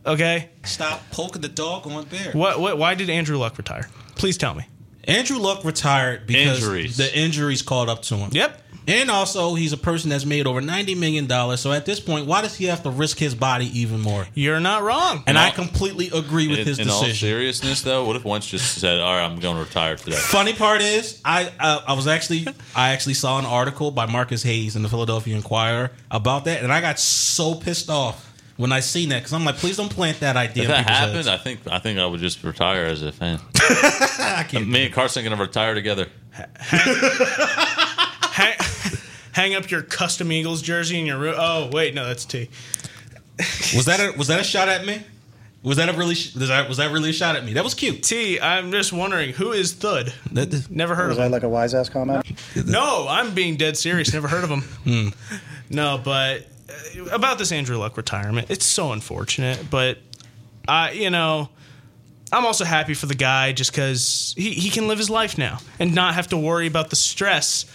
Okay. Stop poking the dog on there. What? What? Why did Andrew Luck retire? Please tell me. Andrew Luck retired because Injuries. the injuries caught up to him. Yep. And also, he's a person that's made over ninety million dollars. So at this point, why does he have to risk his body even more? You're not wrong. And In I completely agree with In, his in all seriousness, though, what if once just said, "All right, I'm going to retire today"? Funny part is, I uh, I was actually I actually saw an article by Marcus Hayes in the Philadelphia Inquirer about that, and I got so pissed off when I seen that because I'm like, please don't plant that idea. If in that happened, heads. I think I think I would just retire as a fan. I can't. Me and Carson gonna retire together. hang, hang up your custom Eagles jersey in your room. Oh wait, no, that's T. Was that a was that a shot at me? Was that a really sh- was that was that really a shot at me? That was cute. T. I'm just wondering who is Thud. That- Never heard Was of Was that him. like a wise ass comment? No, I'm being dead serious. Never heard of him. Hmm. No, but about this Andrew Luck retirement. It's so unfortunate, but I, you know, I'm also happy for the guy just because he, he can live his life now and not have to worry about the stress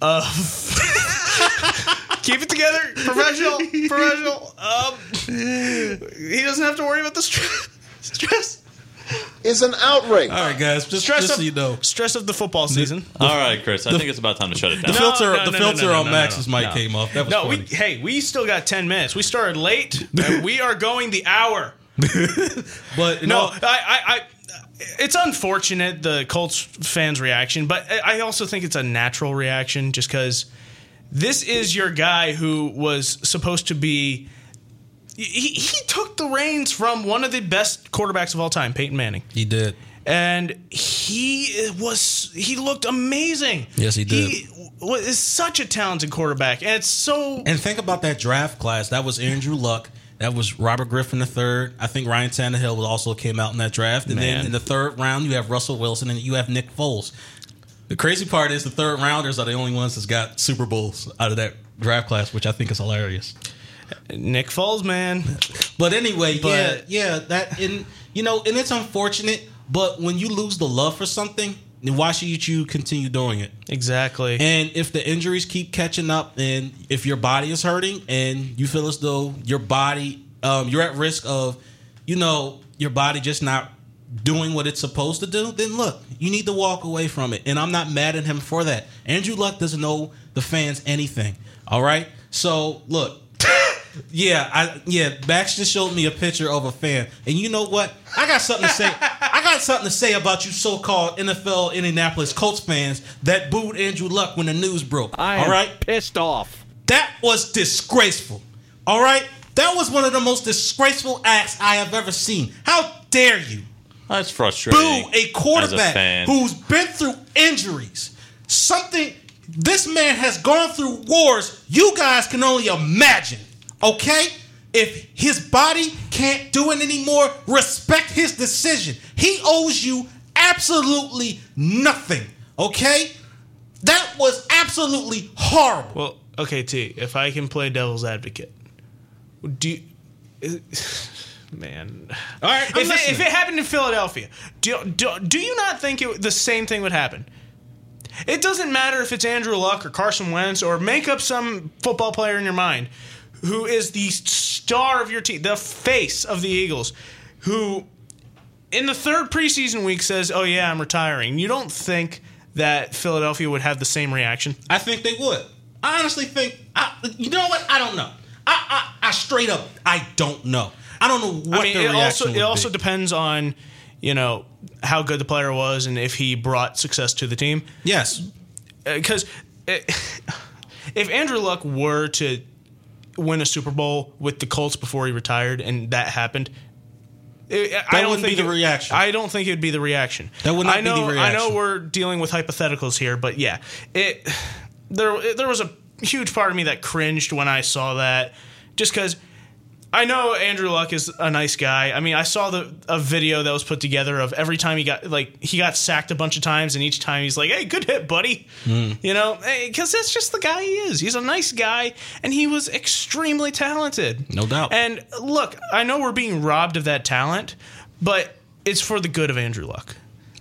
of. Keep it together, professional, professional. Um, he doesn't have to worry about the stress. Stress. Is an outrage. All right, guys, just, Stress just of so you know. stress of the football season. All right, Chris. I think it's about time to shut it down. The down. filter, no, the filter no, no, on no, Max's no, mic no. came off. That was No, we hey, we still got ten minutes. We started late. and we are going the hour. but No, no, I, I, I, it's unfortunate the Colts fans' reaction, but I also think it's a natural reaction just because this is your guy who was supposed to be. He, he took the reins from one of the best quarterbacks of all time, Peyton Manning, he did. and he was he looked amazing. Yes, he did. He was such a talented quarterback, and it's so And think about that draft class. That was Andrew Luck. That was Robert Griffin III. I think Ryan Tannehill also came out in that draft. And Man. then in the third round, you have Russell Wilson and you have Nick Foles. The crazy part is the third rounders are the only ones that's got Super Bowls out of that draft class, which I think is hilarious. Nick Foles, man. But anyway, yeah, yeah, that and you know, and it's unfortunate, but when you lose the love for something, then why should you continue doing it? Exactly. And if the injuries keep catching up, and if your body is hurting, and you feel as though your body, um, you're at risk of, you know, your body just not doing what it's supposed to do, then look, you need to walk away from it. And I'm not mad at him for that. Andrew Luck doesn't know the fans anything. All right, so look. Yeah, I yeah, Max just showed me a picture of a fan. And you know what? I got something to say. I got something to say about you so-called NFL Indianapolis Colts fans that booed Andrew Luck when the news broke. I all am right? pissed off. That was disgraceful. All right? That was one of the most disgraceful acts I have ever seen. How dare you That's frustrating. boo a quarterback fan. who's been through injuries? Something this man has gone through wars you guys can only imagine. Okay? If his body can't do it anymore, respect his decision. He owes you absolutely nothing. Okay? That was absolutely horrible. Well, okay, T. If I can play devil's advocate, do you, man? All right, if it, if it happened in Philadelphia, do, do, do you not think it, the same thing would happen? It doesn't matter if it's Andrew Luck or Carson Wentz or make up some football player in your mind who is the star of your team, the face of the Eagles, who in the third preseason week says, "Oh yeah, I'm retiring." You don't think that Philadelphia would have the same reaction? I think they would. I honestly think. I, you know what? I don't know. I, I, I straight up, I don't know. I don't know what I mean, it reaction also it also be. depends on you know how good the player was and if he brought success to the team. yes, uh, Because eh, if Andrew Luck were to win a Super Bowl with the Colts before he retired, and that happened. It- I don't wouldn't be the it- reaction. I don't think it would be the reaction. That would not I be the reaction. I know we're dealing with hypotheticals here, but yeah, it there there was a huge part of me that cringed when I saw that, just because I know Andrew Luck is a nice guy. I mean, I saw the a video that was put together of every time he got like he got sacked a bunch of times, and each time he's like, "Hey, good hit, buddy," Hmm. you know, because that's just the guy he is. He's a nice guy, and he was extremely talented, No doubt. And look, I know we're being robbed of that talent, but it's for the good of Andrew Luck.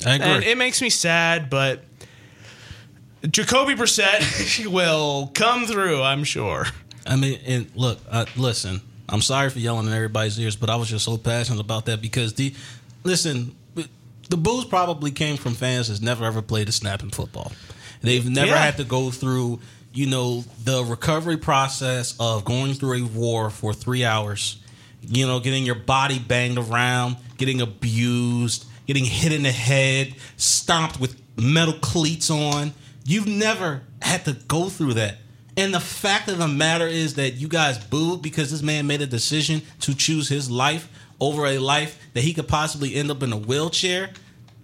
I agree. And it makes me sad, but Jacoby Brissett will come through, I'm sure. I mean, and look, uh, listen. I'm sorry for yelling in everybody's ears, but I was just so passionate about that because the listen, the booze probably came from fans that's never ever played a snap in football. They've never Yeah. had to go through, you know, the recovery process of going through a war for three hours. You know, getting your body banged around, getting abused, getting hit in the head, stomped with metal cleats on. You've never had to go through that. And the fact of the matter is that you guys booed because this man made a decision to choose his life over a life that he could possibly end up in a wheelchair.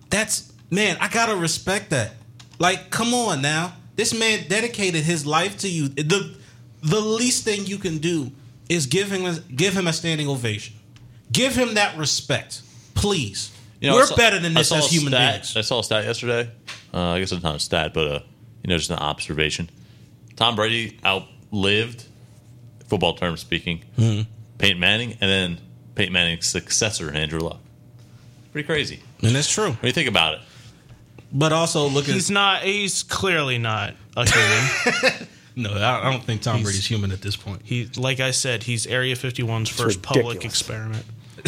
That's man, I gotta respect that. Like, come on now. This man dedicated his life to you. The the least thing you can do is give him a, give him a standing ovation. Give him that respect, please. You know, We're saw- better than this as human stat- beings. I saw a stat yesterday. Uh, I guess it's not a stat, but uh, you know, just an observation. Tom Brady outlived football term speaking. Mm-hmm. Peyton Manning, and then Peyton Manning's successor, Andrew Luck. Pretty crazy. And that's true. When you think about it. But also look at He's not. He's clearly not a human. no, I I don't think Tom He's- Brady's human at this point. he, like I said, he's Area 51's first public experiment.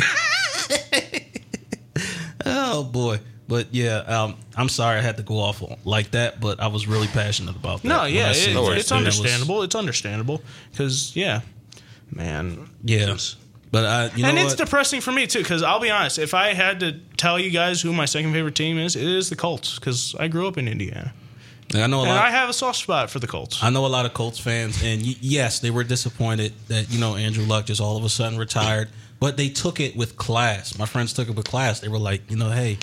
Oh boy. But yeah, um, I'm sorry I had to go off like that, but I was really passionate about that. No, yeah, it, No it's. Was- understandable. It's understandable because yeah, man, Yeah. But I, you know and it's what? depressing for me too. Because I'll be honest, if I had to tell you guys who my second favorite team is, it is the Colts. Because I grew up in Indiana, I know a and lot. I have a soft spot for the Colts. I know a lot of Colts fans, and y- yes, they were disappointed that you know Andrew Luck just all of a sudden retired, but they took it with class. My friends took it with class. They were like, you know, hey,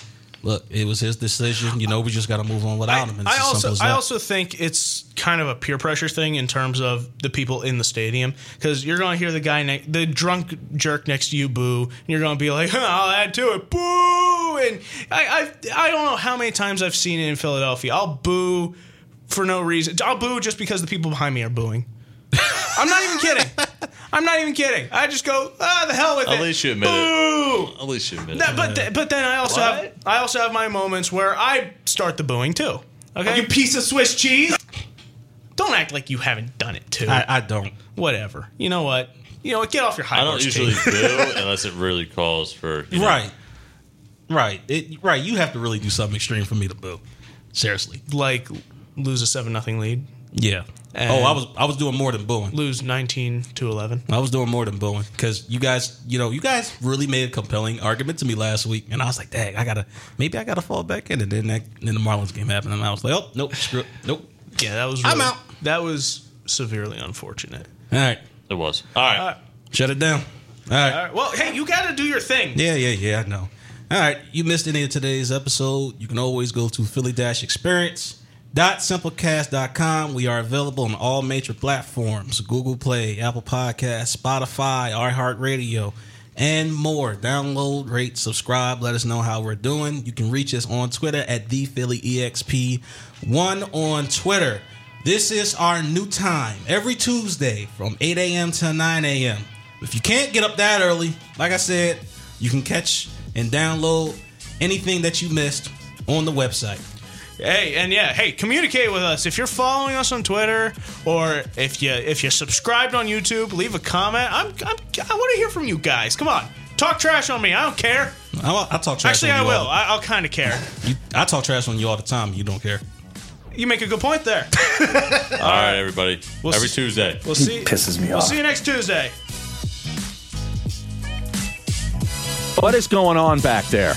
look, it was his decision. You know, we just got to move on without him. And I also I also think it's kind of a peer pressure thing in terms of the people in the stadium because you're going to hear the guy ne- the drunk jerk next to you boo and you're going to be like I'll add to it boo! And I I I don't know how many times I've seen it in Philadelphia. I'll boo for no reason. I'll boo just because the people behind me are booing I'm not even kidding I'm not even kidding I just go ah the hell with it At least you admit boo it. At least you admit that, it. but th- but then I also What? have I also have my moments where I start the booing too. Okay, You piece of Swiss cheese. don't act like you haven't done it too. I, I don't. Whatever. You know what? You know what? Get off your high I don't usually King. boo unless it really calls for you know, Right. Right. It, right. You have to really do something extreme for me to boo. Seriously. like lose a seven nothing lead, Yeah. And- oh, I was I was doing more than booing. lose nineteen to eleven. I was doing more than booing because you guys, you know, you guys really made a compelling argument to me last week, and I was like, "Dang, I gotta maybe I gotta fall back in." And then that, then the Marlins game happened, and I was like, "Oh, nope, screw it, nope." Yeah, that was. I'm out. That was severely unfortunate. All right, It was. All right. Uh, shut it down. All right. All right. Well, hey, you got to do your thing. Yeah, yeah, yeah, I know. All right, you missed any of today's episode, you can always go to Philly Dash Experience. Simplecast.com. We are available on all major platforms Google Play, Apple Podcasts, Spotify, iHeartRadio, and more. Download, rate, subscribe. Let us know how we're doing. You can reach us on Twitter at the Philly EXP. One on Twitter. This is our new time every Tuesday from 8 a.m. to 9 a.m. If you can't get up that early, like I said, you can catch and download anything that you missed on the website. Hey, and yeah, hey, communicate with us. If you're following us on Twitter or if you if you're subscribed on YouTube, leave a comment. I'm, I'm I want to hear from you guys. Come on, talk trash on me. I don't care. I'll, I'll talk trash Actually, on I will. all- I, I'll kind of care. you, I talk trash on you all the time. You don't care. You make a good point there. All right, everybody. We'll Every s- Tuesday. We'll see. pisses me off. We'll see you next Tuesday. What is going on back there?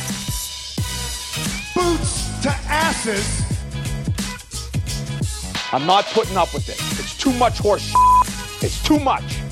Boots to asses. I'm not putting up with it. It's too much horse. It's too much.